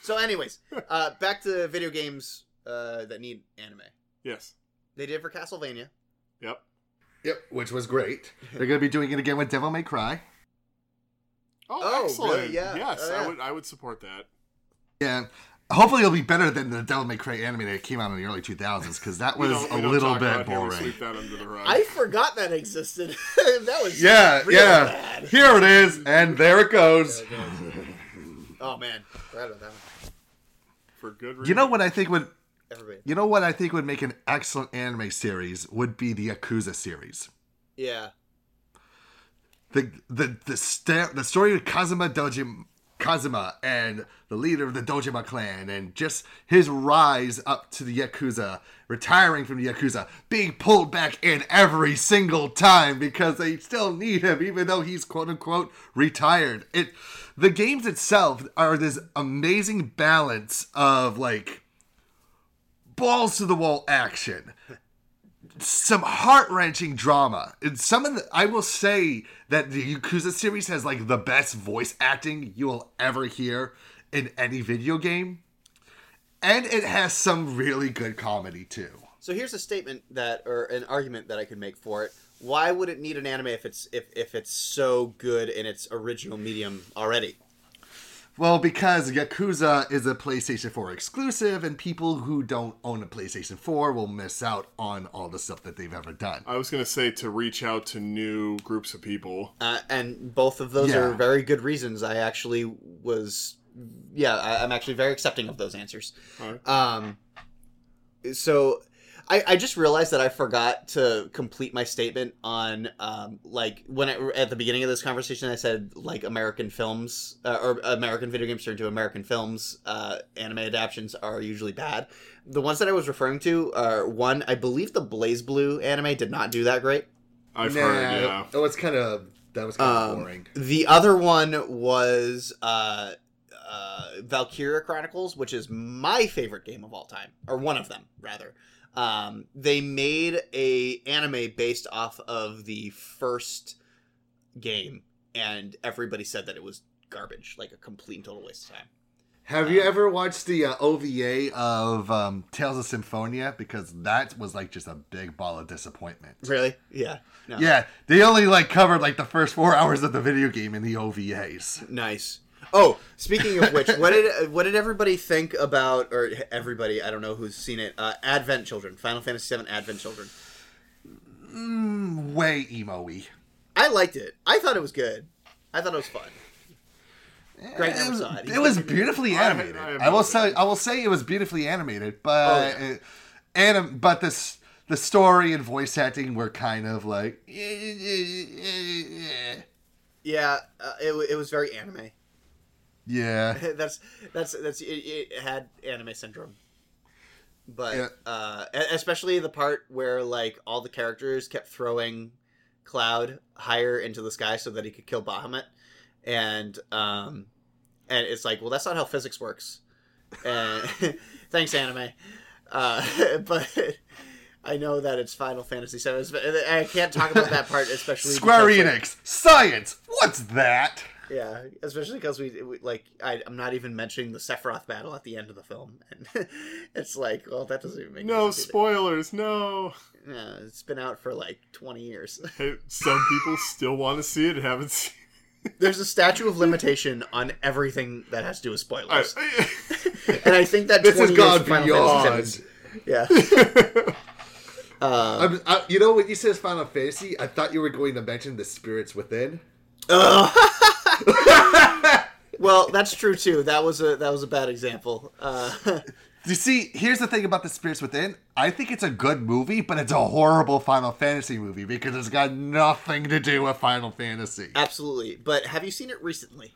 So, anyways, uh, back to video games uh, that need anime. Yes. They did it for Castlevania. Yep. Yep, which was great. They're going to be doing it again with Devil May Cry. Oh, Oh, excellent. really? Yeah. Yes, Oh, yeah. I would. I would support that. Yeah. Hopefully it'll be better than the Devil May Cry anime that came out in the early 2000s because that was a little bit about here, we boring. Sweep that under the rug. I forgot that existed. that was Yeah, real yeah. bad. Here it is, and there it goes. Oh man, forgot about that one. for good reason. You know what I think would Everybody. you know what I think would make an excellent anime series would be the Yakuza series. Yeah. The the the sta- the story of Kazuma Dojima Kazuma and the leader of the Dojima clan and just his rise up to the Yakuza, retiring from the Yakuza, being pulled back in every single time because they still need him even though he's quote unquote retired. It the games itself are this amazing balance of like balls to the wall action some heart wrenching drama. And some of the, I will say that the Yakuza series has like the best voice acting you will ever hear in any video game. and it has some really good comedy too. So here's a statement that, or an argument that I could make for it. Why would it need an anime if it's if, if it's so good in its original medium already? Well, because Yakuza is a PlayStation 4 exclusive, and people who don't own a PlayStation 4 will miss out on all the stuff that they've ever done. I was gonna say to reach out to new groups of people. Uh, and both of those Yeah. are very good reasons. I actually was, yeah, I, I'm actually very accepting of those answers. Alright. Um, so I, I just realized that I forgot to complete my statement on um, like when I, at the beginning of this conversation I said like American films uh, or American video games turned to American films uh, anime adaptations are usually bad. The ones that I was referring to are one I believe the BlazBlue anime did not do that great. I've heard, yeah. Oh, it's kind of that was kind of Um, boring. The other one was uh, uh, Valkyria Chronicles, which is my favorite game of all time, or one of them rather. Um, they made a anime based off of the first game, and everybody said that it was garbage, like a complete and total waste of time. Have you ever watched the uh, OVA of um, Tales of Symphonia? Because that was like just a big ball of disappointment. Really? Yeah. No. Yeah, they only like covered like the first four hours of the video game in the OVAs. Nice. Oh, speaking of which, what did what did everybody think about, or everybody? I don't know who's seen it. Uh, Advent Children, Final Fantasy VII Advent Children. Mm, way emo-y. I liked it. I thought it was good. I thought it was fun. Greg It never was, saw it. He it was beautifully I- animated. I I, have will say, I will say, it was beautifully animated, but Oh, yeah. it, anim, but this the story and voice acting were kind of like. Yeah, uh, it, it was very anime. Yeah. that's that's that's it, it had anime syndrome. But Yeah. uh, especially the part where like all the characters kept throwing Cloud higher into the sky so that he could kill Bahamut, and um, and it's like, well, that's not how physics works. And thanks, anime. Uh, but I know that it's Final Fantasy VII. I can't talk about that part, especially Square because, like, Enix science. What's that? Yeah, especially because we, we like I, I'm not even mentioning the Sephiroth battle at the end of the film, and it's like, well, that doesn't even make No sense. spoilers, no. Yeah, it's been out for like 20 years. Hey, some people still want to see it and haven't seen There's a statute of limitation on everything that has to do with spoilers, it. and I think that This 20 has years gone Final Fantasy beyond. VII Yeah, uh, I'm, I, you know, when you said Final Fantasy, I thought you were going to mention the spirits within. well, that's true too. That was a that was a bad example. Uh, You see, here's the thing about the spirits within. I think it's a good movie, but it's a horrible Final Fantasy movie because it's got nothing to do with Final Fantasy. absolutely, but have you seen it recently?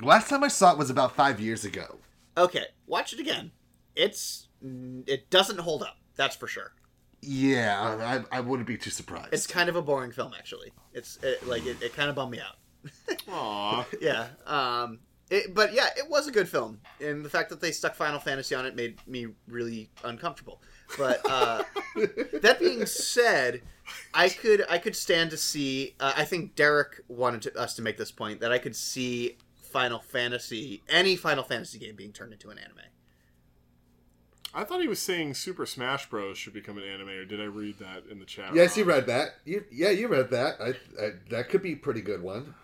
Last time I saw it was about five years ago. Okay, watch it again. It's it doesn't hold up. That's for sure. Yeah, I, I wouldn't be too surprised. It's kind of a boring film, actually. It's it, like it, it kind of bummed me out. Aw. yeah. Um. It, but yeah, it was a good film, and the fact that they stuck Final Fantasy on it made me really uncomfortable. But uh, that being said, I could I could stand to see. Uh, I think Derek wanted to, us to make this point that I could see Final Fantasy, any Final Fantasy game, being turned into an anime. I thought he was saying Super Smash Bros. should become an anime, or did I read that in the chat? yes, you wrong? read that. You, yeah, you read that. I, I, that could be a pretty good one.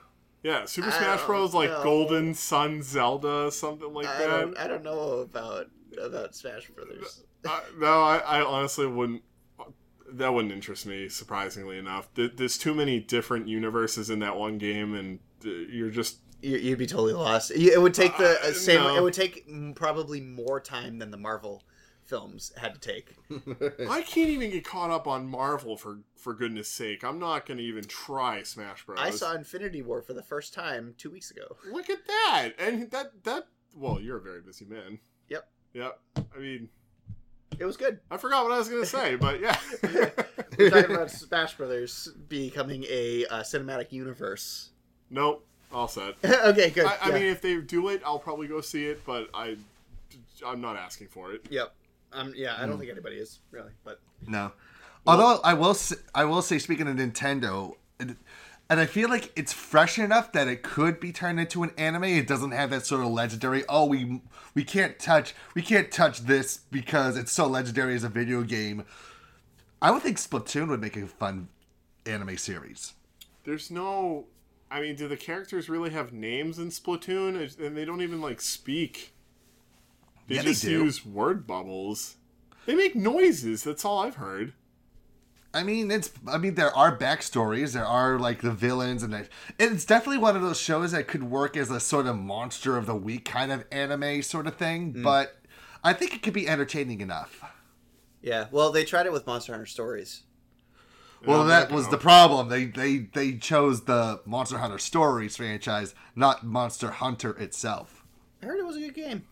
Yeah, Super I Smash Bros. like know. Golden Sun Zelda, something like I that. don't I don't know about about Smash Brothers. Uh, no, I, I honestly wouldn't. That wouldn't interest me. Surprisingly enough, there's too many different universes in that one game, and uh, you're just You- You'd be totally lost. It would take the uh, Uh, same. no. It would take probably more time than the Marvel films had to take. I can't even get caught up on Marvel for for goodness sake. I'm not going to even try Smash Bros. I saw Infinity War for the first time two weeks ago. Look at that, and that that. Well, you're a very busy man. Yep, Yep. I mean, it was good. I forgot what I was going to say, but yeah. We're talking about Smash Brothers becoming a uh, cinematic universe. nope. All set. okay, good. I, I yeah. mean, if they do it, I'll probably go see it, but I, I'm not asking for it. yep. Um, yeah, I don't think anybody is really, but No. Although I will, I will say, speaking of Nintendo, it- and I feel like it's fresh enough that it could be turned into an anime. It doesn't have that sort of legendary. Oh, we we can't touch we can't touch this because it's so legendary as a video game. I would think Splatoon would make a fun anime series. There's no. I mean, do the characters really have names in Splatoon? And they don't even like speak. They Yeah, they just do. use word bubbles. They make noises. That's all I've heard. I mean, it's. I mean, there are backstories. There are like the villains, and that it's definitely one of those shows that could work as a sort of monster of the week kind of anime sort of thing. Mm. But I think it could be entertaining enough. Yeah, well, they tried it with Monster Hunter Stories. Well, I'm that was gonna- the problem. They they they chose the Monster Hunter Stories franchise, not Monster Hunter itself. I heard it was a good game.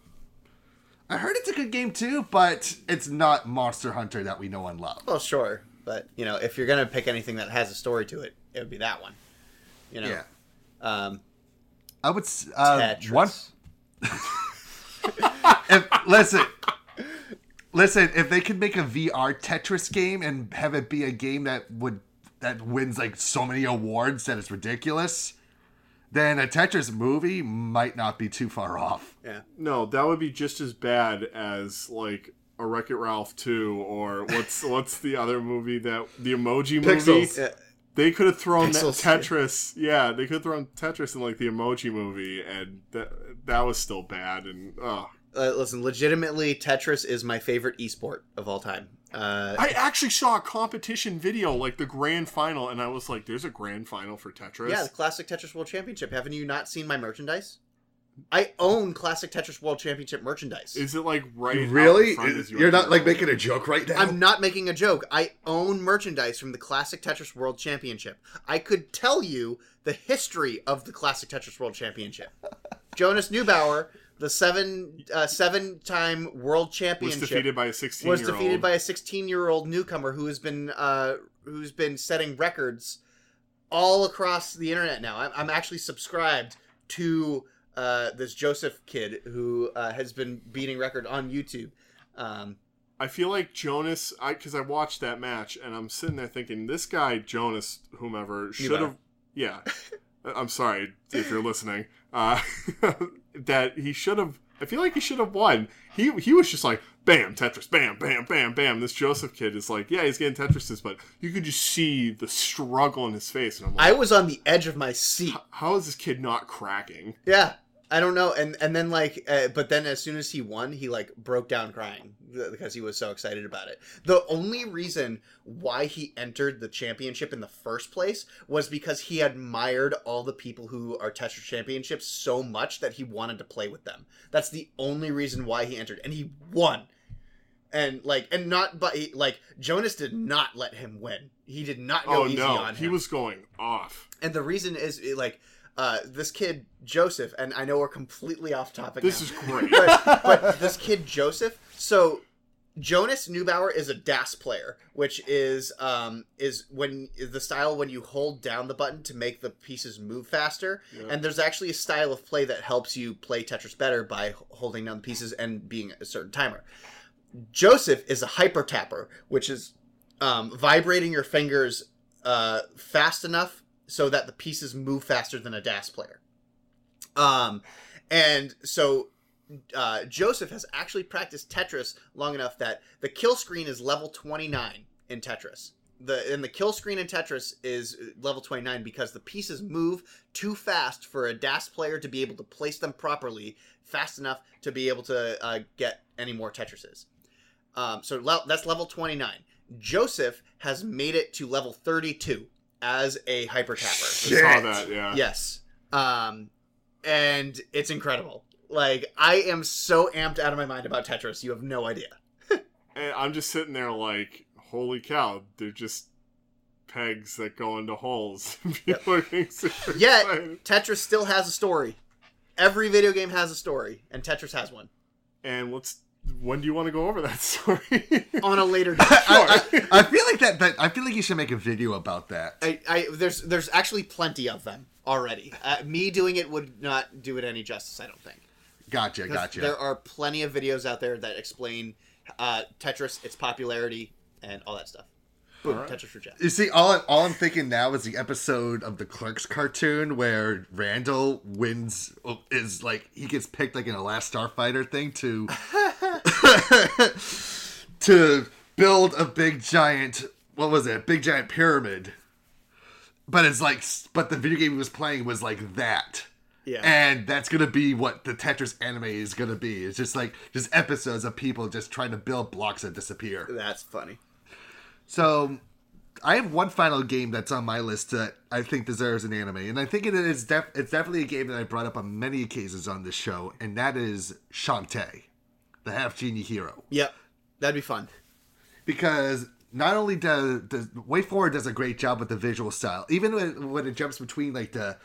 I heard it's a good game too, but it's not Monster Hunter that we know and love. Well, sure, but you know, if you're gonna pick anything that has a story to it, it would be that one. You know, Yeah. um, I would uh, Tetris. one. if, listen, listen. If they could make a VR Tetris game and have it be a game that would that wins like so many awards that it's ridiculous, then a Tetris movie might not be too far off. Yeah. No, that would be just as bad as like a Wreck It Ralph 2 or what's what's the other movie that the emoji movie? Yeah. They could have thrown Pixels. Tetris. Yeah, they could have thrown Tetris in like the emoji movie and that that was still bad and oh. Uh, listen, legitimately, Tetris is my favorite esport of all time. Uh, I actually saw a competition video, like the grand final, and I was like, "There's a grand final for Tetris." yeah, the Classic Tetris World Championship. Haven't you not seen my merchandise? I own Classic Tetris World Championship merchandise. Is it like right? out Really? front as you You're not like making a joke right now. I'm not making a joke. I own merchandise from the Classic Tetris World Championship. I could tell you the history of the Classic Tetris World Championship. Jonas Neubauer, the seven uh, seven time world was defeated by a 16 was defeated by a 16 year old newcomer who has been uh, who's been setting records all across the internet now. I'm, I'm actually subscribed to uh, this Joseph kid who uh, has been beating record on YouTube. Um, I feel like Jonas, I because I watched that match and I'm sitting there thinking this guy Jonas, whomever, should have. Yeah, I'm sorry if you're listening. That he should have. I feel like he should have won. He he was just like bam Tetris, bam bam bam bam. This Joseph kid is like, yeah, he's getting Tetrises, but you could just see the struggle in his face, and I'm like, I was on the edge of my seat. how is this kid not cracking? Yeah, I don't know. And and then like, uh, but then as soon as he won, he like broke down crying because he was so excited about it. The only reason why he entered the championship in the first place was because he admired all the people who are Tetris championships so much that he wanted to play with them. That's the only reason why he entered, and he won. And like, and not but he- like Jonas did not let him win. He did not go Oh easy no, on he was going off. And the reason is like uh, this kid Joseph, and I know we're completely off topic. This now, is great. but, but this kid Joseph. So Jonas Neubauer is a DAS player, which is um, is when is the style when you hold down the button to make the pieces move faster. And there's actually a style of play that helps you play Tetris better by holding down the pieces and being a certain timer. Joseph is a hyper tapper, which is um, vibrating your fingers uh, fast enough so that the pieces move faster than a DAS player. Um, and so uh, Joseph has actually practiced Tetris long enough that the kill screen is level 29 in Tetris. The and the kill screen in Tetris is level 29 because the pieces move too fast for a DAS player to be able to place them properly fast enough to be able to uh, get any more Tetrises. Um, so le- that's level 29. Joseph has made it to level 32 as a hyper tapper. I saw that. Yeah. Yes. Um, and it's incredible. Like I am so amped out of my mind about Tetris. You have no idea. And I'm just sitting there like, holy cow, they're just pegs that go into holes. People are Yet excited. Tetris still has a story. Every video game has a story, and Tetris has one. And let's. When do you want to go over that story? On a later date. I, I, I feel like that, that. I feel like you should make a video about that. I, I there's there's actually plenty of them already. Uh, me doing it would not do it any justice. I don't think. Gotcha. gotcha. There are plenty of videos out there that explain uh, Tetris, its popularity, and all that stuff. Boom, Tetris for Jeff. You see, all all I'm thinking now is the episode of the Clerks cartoon where Randall wins is like he gets picked like in a Last Starfighter thing to to build a big giant what was it? Big giant pyramid. But it's like but the video game he was playing was like that. Yeah. And that's gonna be what the Tetris anime is gonna be. It's just like just episodes of people just trying to build blocks that disappear. That's funny. So, I have one final game that's on my list that I think deserves an anime, and I think it is def- it's definitely a game that I brought up on many occasions on this show, and that is Shantae, the half genie hero. Yep, that'd be fun. Because not only does, does WayForward does a great job with the visual style, even when, when it jumps between like the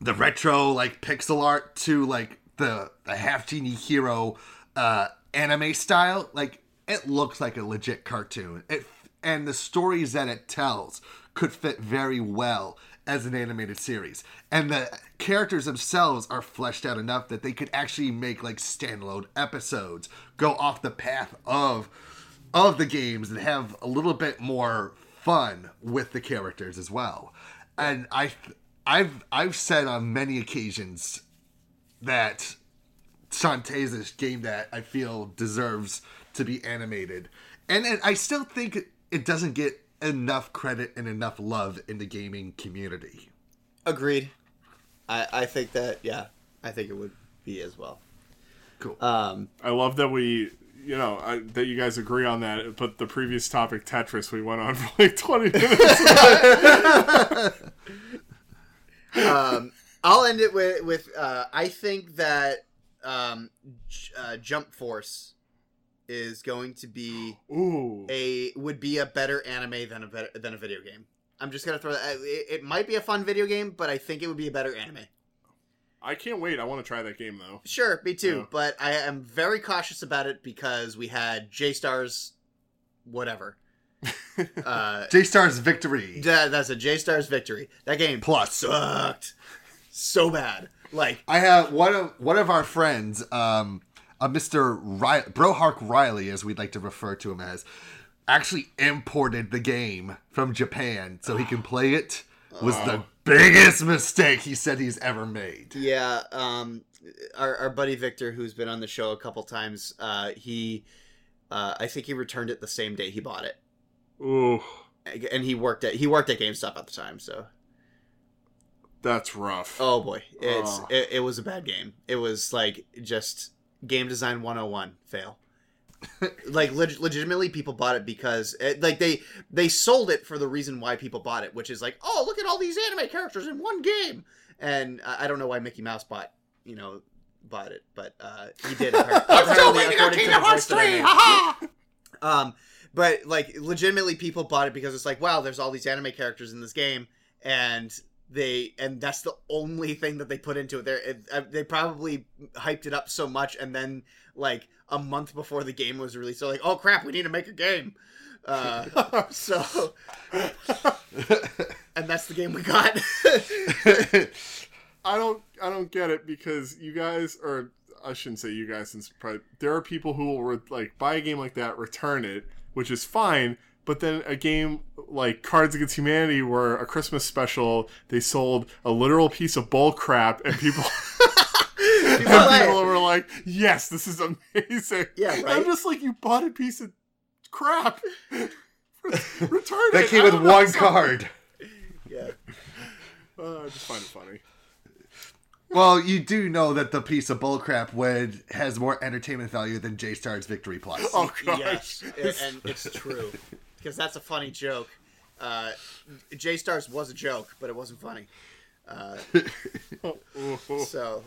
the retro like pixel art to like the the half genie hero uh anime style like it looks like a legit cartoon. It and the stories that it tells could fit very well as an animated series. And the characters themselves are fleshed out enough that they could actually make like standalone episodes go off the path of of the games and have a little bit more fun with the characters as well. And i I've I've said on many occasions that Shantae is a game that I feel deserves to be animated, and, and I still think it doesn't get enough credit and enough love in the gaming community. Agreed. I I think that yeah, I think it would be as well. Cool. Um, I love that we, you know, I, that you guys agree on that. But the previous topic, Tetris, we went on for like twenty minutes. um, I'll end it with with uh, I think that um, J- uh, Jump Force is going to be Ooh. a would be a better anime than a better, than a video game. I'm just gonna throw that. It, it might be a fun video game, but I think it would be a better anime. I can't wait. I want to try that game though. Sure, me too. Yeah. But I am very cautious about it because we had J Stars, whatever. uh, J Star's victory. that- that's a J Stars victory. That game Plus. sucked so bad. Like I have one of one of our friends, um, a Mister Ry- Brohark Riley, as we'd like to refer to him as, actually imported the game from Japan so he can play it. Was the biggest mistake he said he's ever made. Yeah, um, our, our buddy Victor, who's been on the show a couple times, uh, he, uh, I think he returned it the same day he bought it, Ooh, and he worked at he worked at GameStop at the time. So, that's rough. oh boy, it's Oh. it, it was a bad game. It was like just game design 101 fail. like leg- legitimately people bought it because it, like they they sold it for the reason why people bought it which is like oh look at all these anime characters in one game and i, I don't know why mickey mouse bought you know bought it but uh he did apparently, according to the voice that I made. um but like legitimately people bought it because it's like wow there's all these anime characters in this game and they and that's the only thing that they put into it it, uh, they probably hyped it up so much and then like a month before the game was released they're like oh crap we need to make a game uh so and that's the game we got I don't I don't get it because you guys or I shouldn't say you guys since probably, there are people who will re- like buy a game like that, return it, which is fine. But then a game like Cards Against Humanity, where a Christmas special, they sold a literal piece of bull crap, and people and play it. people were like, "Yes, this is amazing." Yeah, right? I'm just like, you bought a piece of crap. Return That came with know, one so- card. yeah Uh, I just find it funny. Well, you do know that the piece of bullcrap would has more entertainment value than J Star's Victory Plus. Oh gosh. yes and it's true because that's a funny joke. Uh j stars was a joke but it wasn't funny. Uh so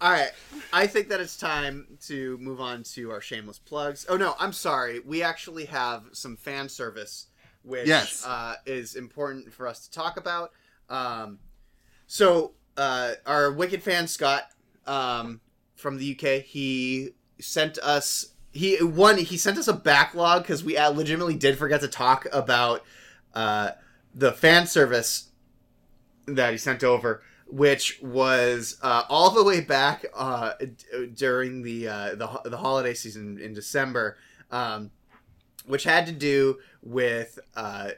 all right i think that it's time to move on to our shameless plugs. Oh no i'm sorry. We actually have some fan service which Yes. uh, is important for us to talk about. Um, so uh, our wicked fan scott um, from the uk he sent us he one he sent us a backlog because we uh, legitimately did forget to talk about uh, the fan service that he sent over which was uh, all the way back uh, d- during the uh, the the holiday season in December, um, which had to do with uh,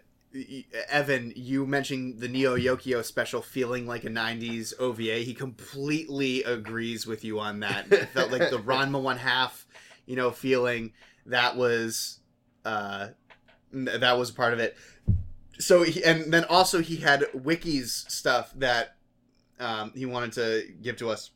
Evan. You mentioned the Neo Yokio special feeling like a '90s OVA. He completely agrees with you on that. It felt like the Ranma one half, you know, feeling that was uh, that was part of it. So he, and then also he had wikis stuff that um, he wanted to give to us,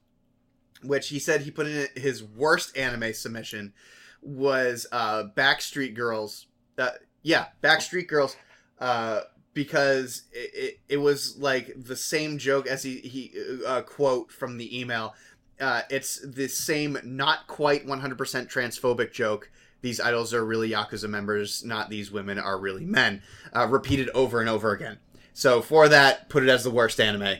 which he said he put in his worst anime submission was uh, Backstreet Girls. Uh, yeah, Backstreet Girls, uh, because it, it, it was like the same joke as he he uh, quote from the email. Uh, it's the same, not quite 100% transphobic joke. These idols are really Yakuza members, not these women are really men. Uh, repeated over and over again. So for that, put it as the worst anime.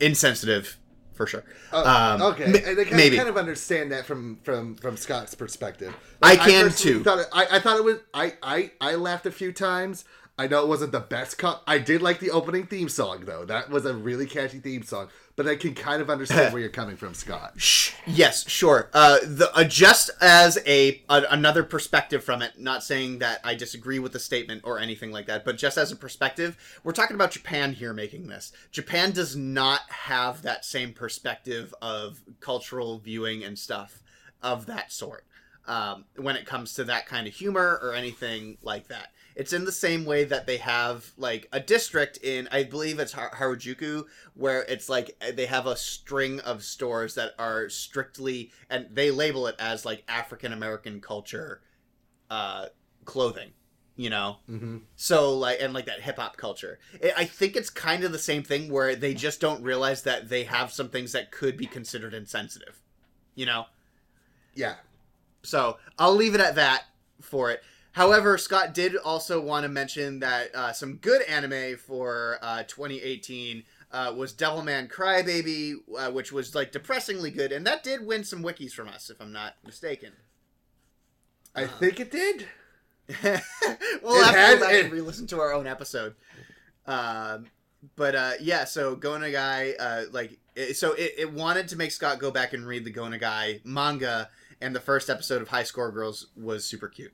Insensitive, for sure. Oh, Um, okay, m- and I kind, maybe. kind of understand that from from from Scott's perspective. I can personally too. Thought it, I, I thought it was. I, I I laughed a few times. I know it wasn't the best cut. I did like the opening theme song though. That was a really catchy theme song. But I can kind of understand where you're coming from, Scott. Yes, sure. Uh, the uh, just as a, a another perspective from it. Not saying that I disagree with the statement or anything like that, but just as a perspective, we're talking about Japan here making this. Japan does not have that same perspective of cultural viewing and stuff of that sort um, when it comes to that kind of humor or anything like that. It's in the same way that they have like a district in, I believe it's Har- Harajuku, where it's like they have a string of stores that are strictly, and they label it as like African American culture uh, clothing, you know? Mm-hmm. So like and like that hip hop culture. I I think it's kind of the same thing where they just don't realize that they have some things that could be considered insensitive. You know? Yeah. So I'll leave it at that for it. However, Scott did also want to mention that uh, some good anime for uh, 2018 uh, was Devilman Crybaby, uh, which was like depressingly good, and that did win some wikis from us, if I'm not mistaken. I think it did. we'll It have to had- go back and re-listen to our own episode. Um, but uh, yeah, so Gona Guy, uh, like, it, so it, it wanted to make Scott go back and read the Gona Guy manga, and the first episode of High Score Girls was super cute.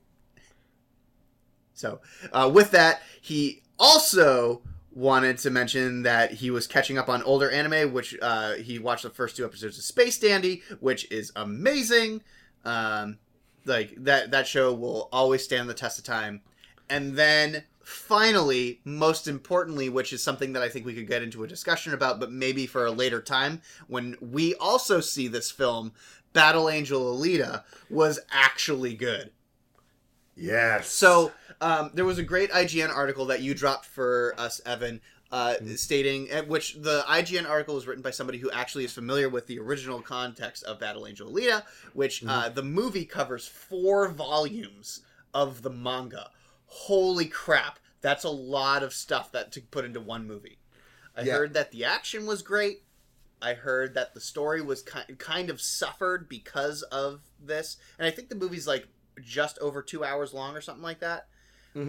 So uh, with that, he also wanted to mention that he was catching up on older anime, which uh, he watched the first two episodes of Space Dandy, which is amazing. Um, like that that show will always stand the test of time. And then finally, most importantly, which is something that I think we could get into a discussion about, but maybe for a later time, when we also see this film, Battle Angel Alita was actually good. Yes. So um, there was a great IGN article that you dropped for us, Evan, uh, stating which the IGN article was written by somebody who actually is familiar with the original context of Battle Angel Alita, which uh, the movie covers four volumes of the manga. Holy crap! That's a lot of stuff that to put into one movie. I Yeah. heard that the action was great. I heard that the story was ki- kind of suffered because of this, and I think the movie's like just over two hours long or something like that.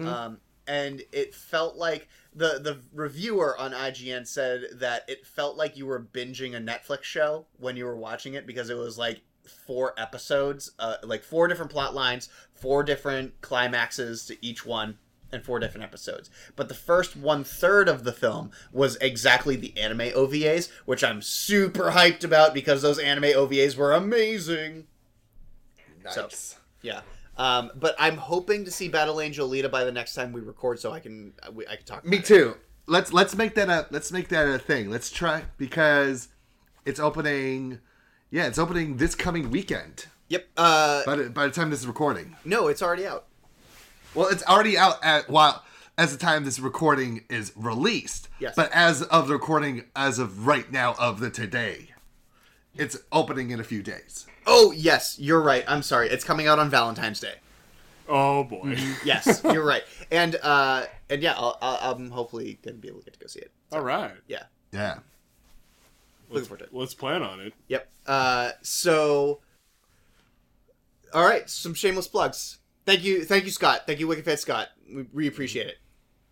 Um, and it felt like the the reviewer on IGN said that it felt like you were binging a Netflix show when you were watching it because it was like four episodes, uh, like four different plot lines, four different climaxes to each one, and four different episodes. But the first one third of the film was exactly the anime OVAs, which I'm super hyped about because those anime OVAs were amazing. nice. Yeah. Um, but I'm hoping to see Battle Angel Alita by the next time we record, so I can we, I can talk. Me about it. too. Let's let's make that a let's make that a thing. Let's try because it's opening. Yeah, it's opening this coming weekend. Yep. Uh, By the, by the time this is recording, no, it's already out. well, it's already out at while as the time this recording is released. Yes. But as of the recording, as of right now of the today, it's opening in a few days. Oh yes, you're right. I'm sorry. It's coming out on Valentine's Day. Oh boy. Mm-hmm. Yes, you're right. And uh, and yeah, I'll, I'll, I'm hopefully gonna be able to get to go see it. All right. Yeah, Yeah. looking forward to it. Let's plan on it. Yep. Uh, so, all right, some shameless plugs. Thank you, thank you, Scott. Thank you, WickedFed Scott. We, we appreciate it.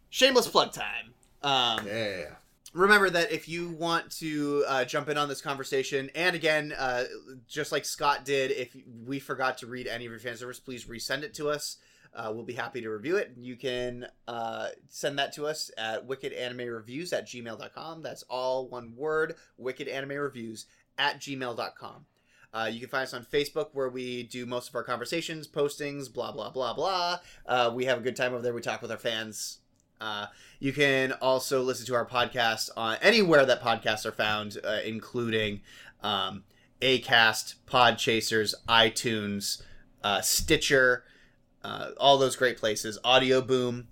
Shameless plug time. Um, Yeah. Remember that if you want to uh, jump in on this conversation, and again, uh, just like Scott did, if we forgot to read any of your fan service, please resend it to us. uh, we'll be happy to review it. You can uh, send that to us at wickedanimereviews at gmail.com. That's all one word, wickedanimereviews at gmail.com. Uh, you can find us on Facebook where we do most of our conversations, postings, blah, blah, blah, blah. Uh, we have a good time over there. We talk with our fans. Uh, you can also listen to our podcast on anywhere that podcasts are found, uh, including um, Acast, Podchasers, iTunes, uh, Stitcher, uh, all those great places. Audio Boom.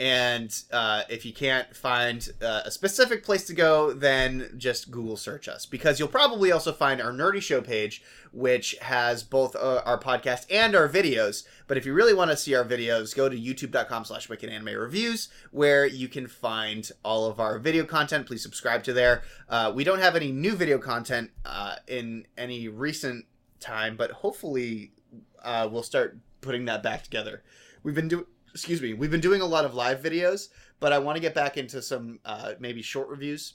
And uh, if you can't find uh, a specific place to go, then just Google search us because you'll probably also find our Nerdy Show page, which has both uh, our podcast and our videos. But if you really want to see our videos, go to youtube.com slash wicked anime reviews, where you can find all of our video content. Please subscribe to there. Uh, we don't have any new video content uh, in any recent time, but hopefully uh, we'll start putting that back together. We've been doing excuse me, we've been doing a lot of live videos, but I want to get back into some uh, maybe short reviews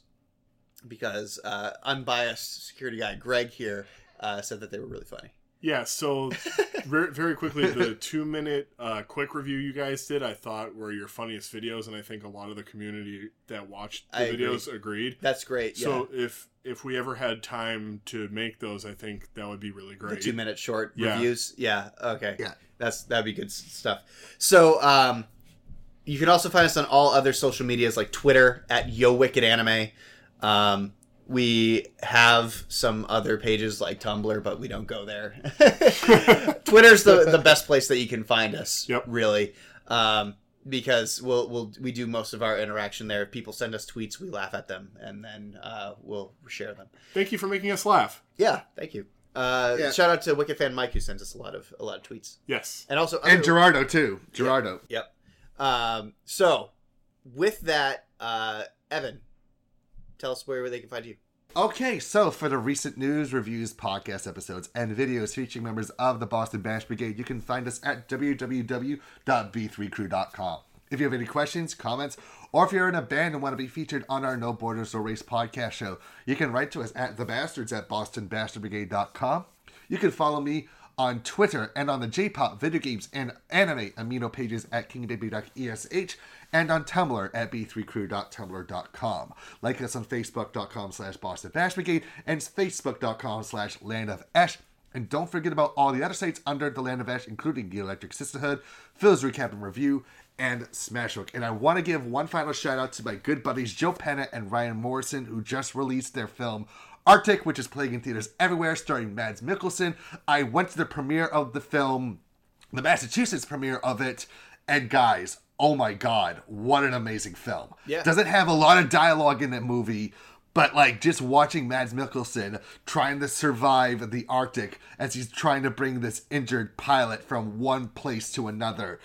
because uh, unbiased security guy Greg here uh, said that they were really funny. Yeah, so very, very quickly, the two minute uh, quick review you guys did, I thought were your funniest videos, and I think a lot of the community that watched the I agree. videos agreed. That's great. Yeah. So if if we ever had time to make those, I think that would be really the great. two minute short Yeah. reviews. Yeah. Okay. Yeah. That's that'd be good stuff. So um, you can also find us on all other social medias like Twitter at Yo Wicked Anime. Um, we have some other pages like Tumblr, but we don't go there. Twitter's the the best place that you can find us. Yep. Really. Um, because we'll we'll we do most of our interaction there. If people send us tweets, we laugh at them and then uh, we'll share them. Thank you for making us laugh. Yeah, thank you. Uh, Yeah. Shout out to Wicked Fan Mike who sends us a lot of a lot of tweets, Yes. and also And Gerardo too. Gerardo. Yep. Um, so, with that, uh, Evan, tell us where they can find you. Okay, so for the recent news, reviews, podcast episodes, and videos featuring members of the Boston Bash Brigade, you can find us at www.b3crew.com. If you have any questions, comments, or if you're in a band and want to be featured on our No Borders or Race podcast show, you can write to us at thebastards at bostonbastardbrigade.com. You can follow me on Twitter and on the J-pop video games and anime amino pages at kingbaby.esh and on Tumblr at b3crew.tumblr.com. Like us on facebook.com slash Boston Bash Brigade and facebook.com slash Land of Ash. And don't forget about all the other sites under the Land of Ash, including the Electric Sisterhood, Phil's Recap and Review, and Smashbook. And I want to give one final shout out to my good buddies Joe Penna and Ryan Morrison, who just released their film Arctic, which is playing in theaters everywhere, starring Mads Mikkelsen. I went to the premiere of the film, the Massachusetts premiere of it, and guys, oh my god, what an amazing film. Yeah. Doesn't have a lot of dialogue in that movie, but like just watching Mads Mikkelsen trying to survive the Arctic as he's trying to bring this injured pilot from one place to another.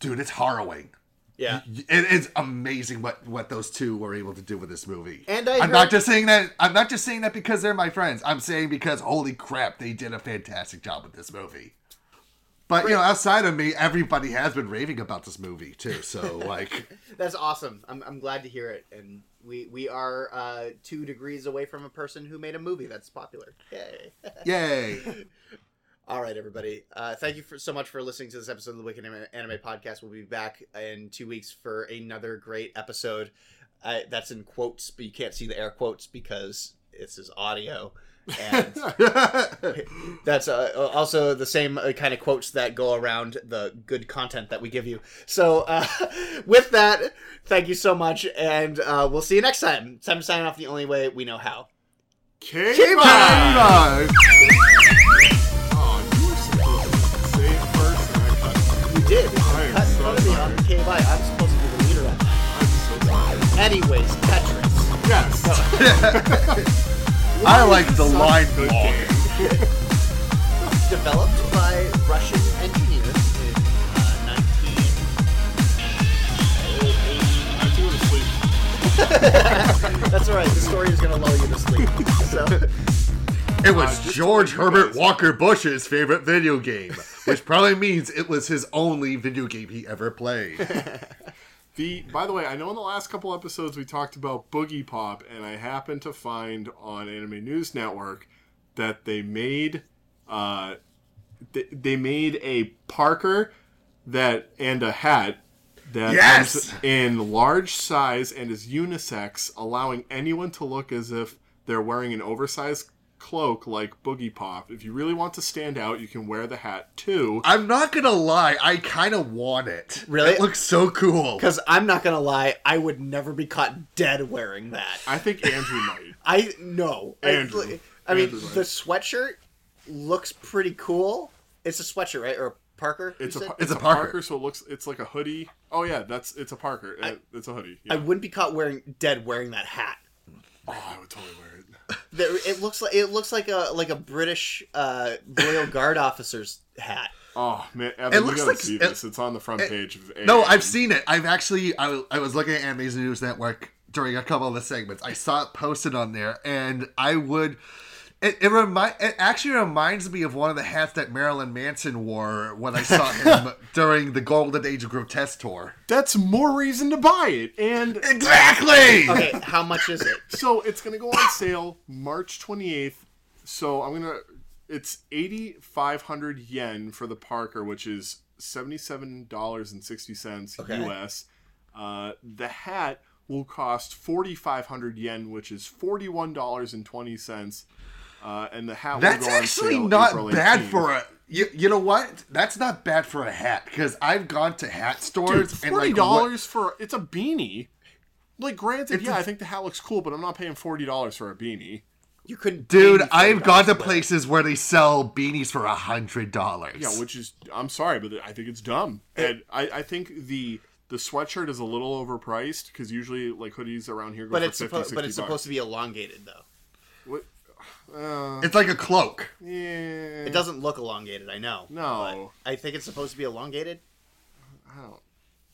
Dude, it's harrowing. Yeah. It is amazing what what those two were able to do with this movie. And I am heard- not just saying that. I'm not just saying that because they're my friends. I'm saying because holy crap, they did a fantastic job with this movie. But you know, outside of me, everybody has been raving about this movie too. So like, That's awesome. I'm, I'm glad to hear it. And we we are uh, two degrees away from a person who made a movie that's popular. Yay! yay! All right, everybody. Uh, thank you for, so much for listening to this episode of the Wicked Anime, Anime Podcast. We'll be back in two weeks for another great episode. Uh, that's in quotes, but you can't see the air quotes because it's this is audio. And that's uh, also the same uh, kind of quotes that go around the good content that we give you. So, uh, with that, thank you so much, and uh, we'll see you next time. Time to sign off the only way we know how. K-Bye! Oh, me sorry. on okay, bye. I'm supposed to be the leader of it. I'm so sorry. Anyways, Tetris. Yes. I like the line good game. Developed by Russian engineers in uh, 19... I have to to sleep. That's alright, the story is going to lull you to sleep. So, It was George Herbert Walker Bush's favorite video game, which probably means it was his only video game he ever played. The by the way, I know in the last couple episodes we talked about Boogiepop, and I happened to find on Anime News Network that they made uh, they, they made a Parker that and a hat that Yes! comes in large size and is unisex, allowing anyone to look as if they're wearing an oversized cloak like Boogiepop. If you really want to stand out, you can wear the hat too. I'm not gonna lie, I kind of want it. Really? It looks so cool. Because I'm not gonna lie, I would never be caught dead wearing that. I think Andrew might. I no. I- Andrew. I, mean, Andrew might. the sweatshirt looks pretty cool. It's a sweatshirt, right? Or a Parker? It's a said? it's, a, Parker. so it looks it's like a hoodie. Oh yeah, that's it's a Parker. Uh, it's a hoodie. Yeah. I wouldn't be caught wearing dead wearing that hat. oh, I would totally wear it. There- It looks like it looks like a like a British uh, Royal Guard officer's hat. Oh man, Evan, It you looks gotta like- see it- this. It's on the front page of. No, I've seen it. I've actually I, I was looking at Anime News Network during a couple of the segments. I saw it posted on there, and I would. It it, remi- it actually reminds me of one of the hats that Marilyn Manson wore when I saw him during the Golden Age of Grotesque tour. That's more reason to buy it. And Exactly. Okay, how much is it? so it's gonna go on sale March 28th. So I'm gonna. It's 8,500 yen for the Parker, which is seventy-seven dollars and sixty cents Okay. US. Uh, the hat will cost 4,500 yen, which is forty-one dollars and twenty cents. Uh, and the hat That's will go on actually sale not April bad 18th. for a. You, you know what? That's not bad for a hat because I've gone to hat stores Dude, and forty like what- dollars for it's a beanie. Like, granted, It's yeah, a- I think the hat looks cool, but I'm not paying forty dollars for a beanie. You couldn't, Dude, I've gone to for places where they sell beanies for a hundred dollars. Yeah, which is I'm sorry, but I think it's dumb, and I, I think the the sweatshirt is a little overpriced because usually like hoodies around here go But for it's 50, supposed 60 but it's bucks. supposed to be elongated though. What? Uh, it's like a cloak. yeah, It doesn't look elongated, I know. No. but I think it's supposed to be elongated. I don't-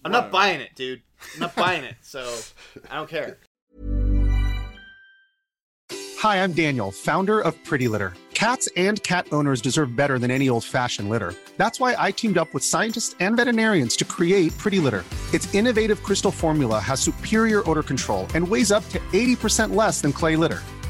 I'm not buying it, dude. I'm not buying it, so I don't care. Hi, I'm Daniel, founder of Pretty Litter. Cats and cat owners deserve better than any old fashioned litter. That's why I teamed up with scientists and veterinarians to create Pretty Litter. Its innovative crystal formula has superior odor control and weighs up to 80% less than clay litter.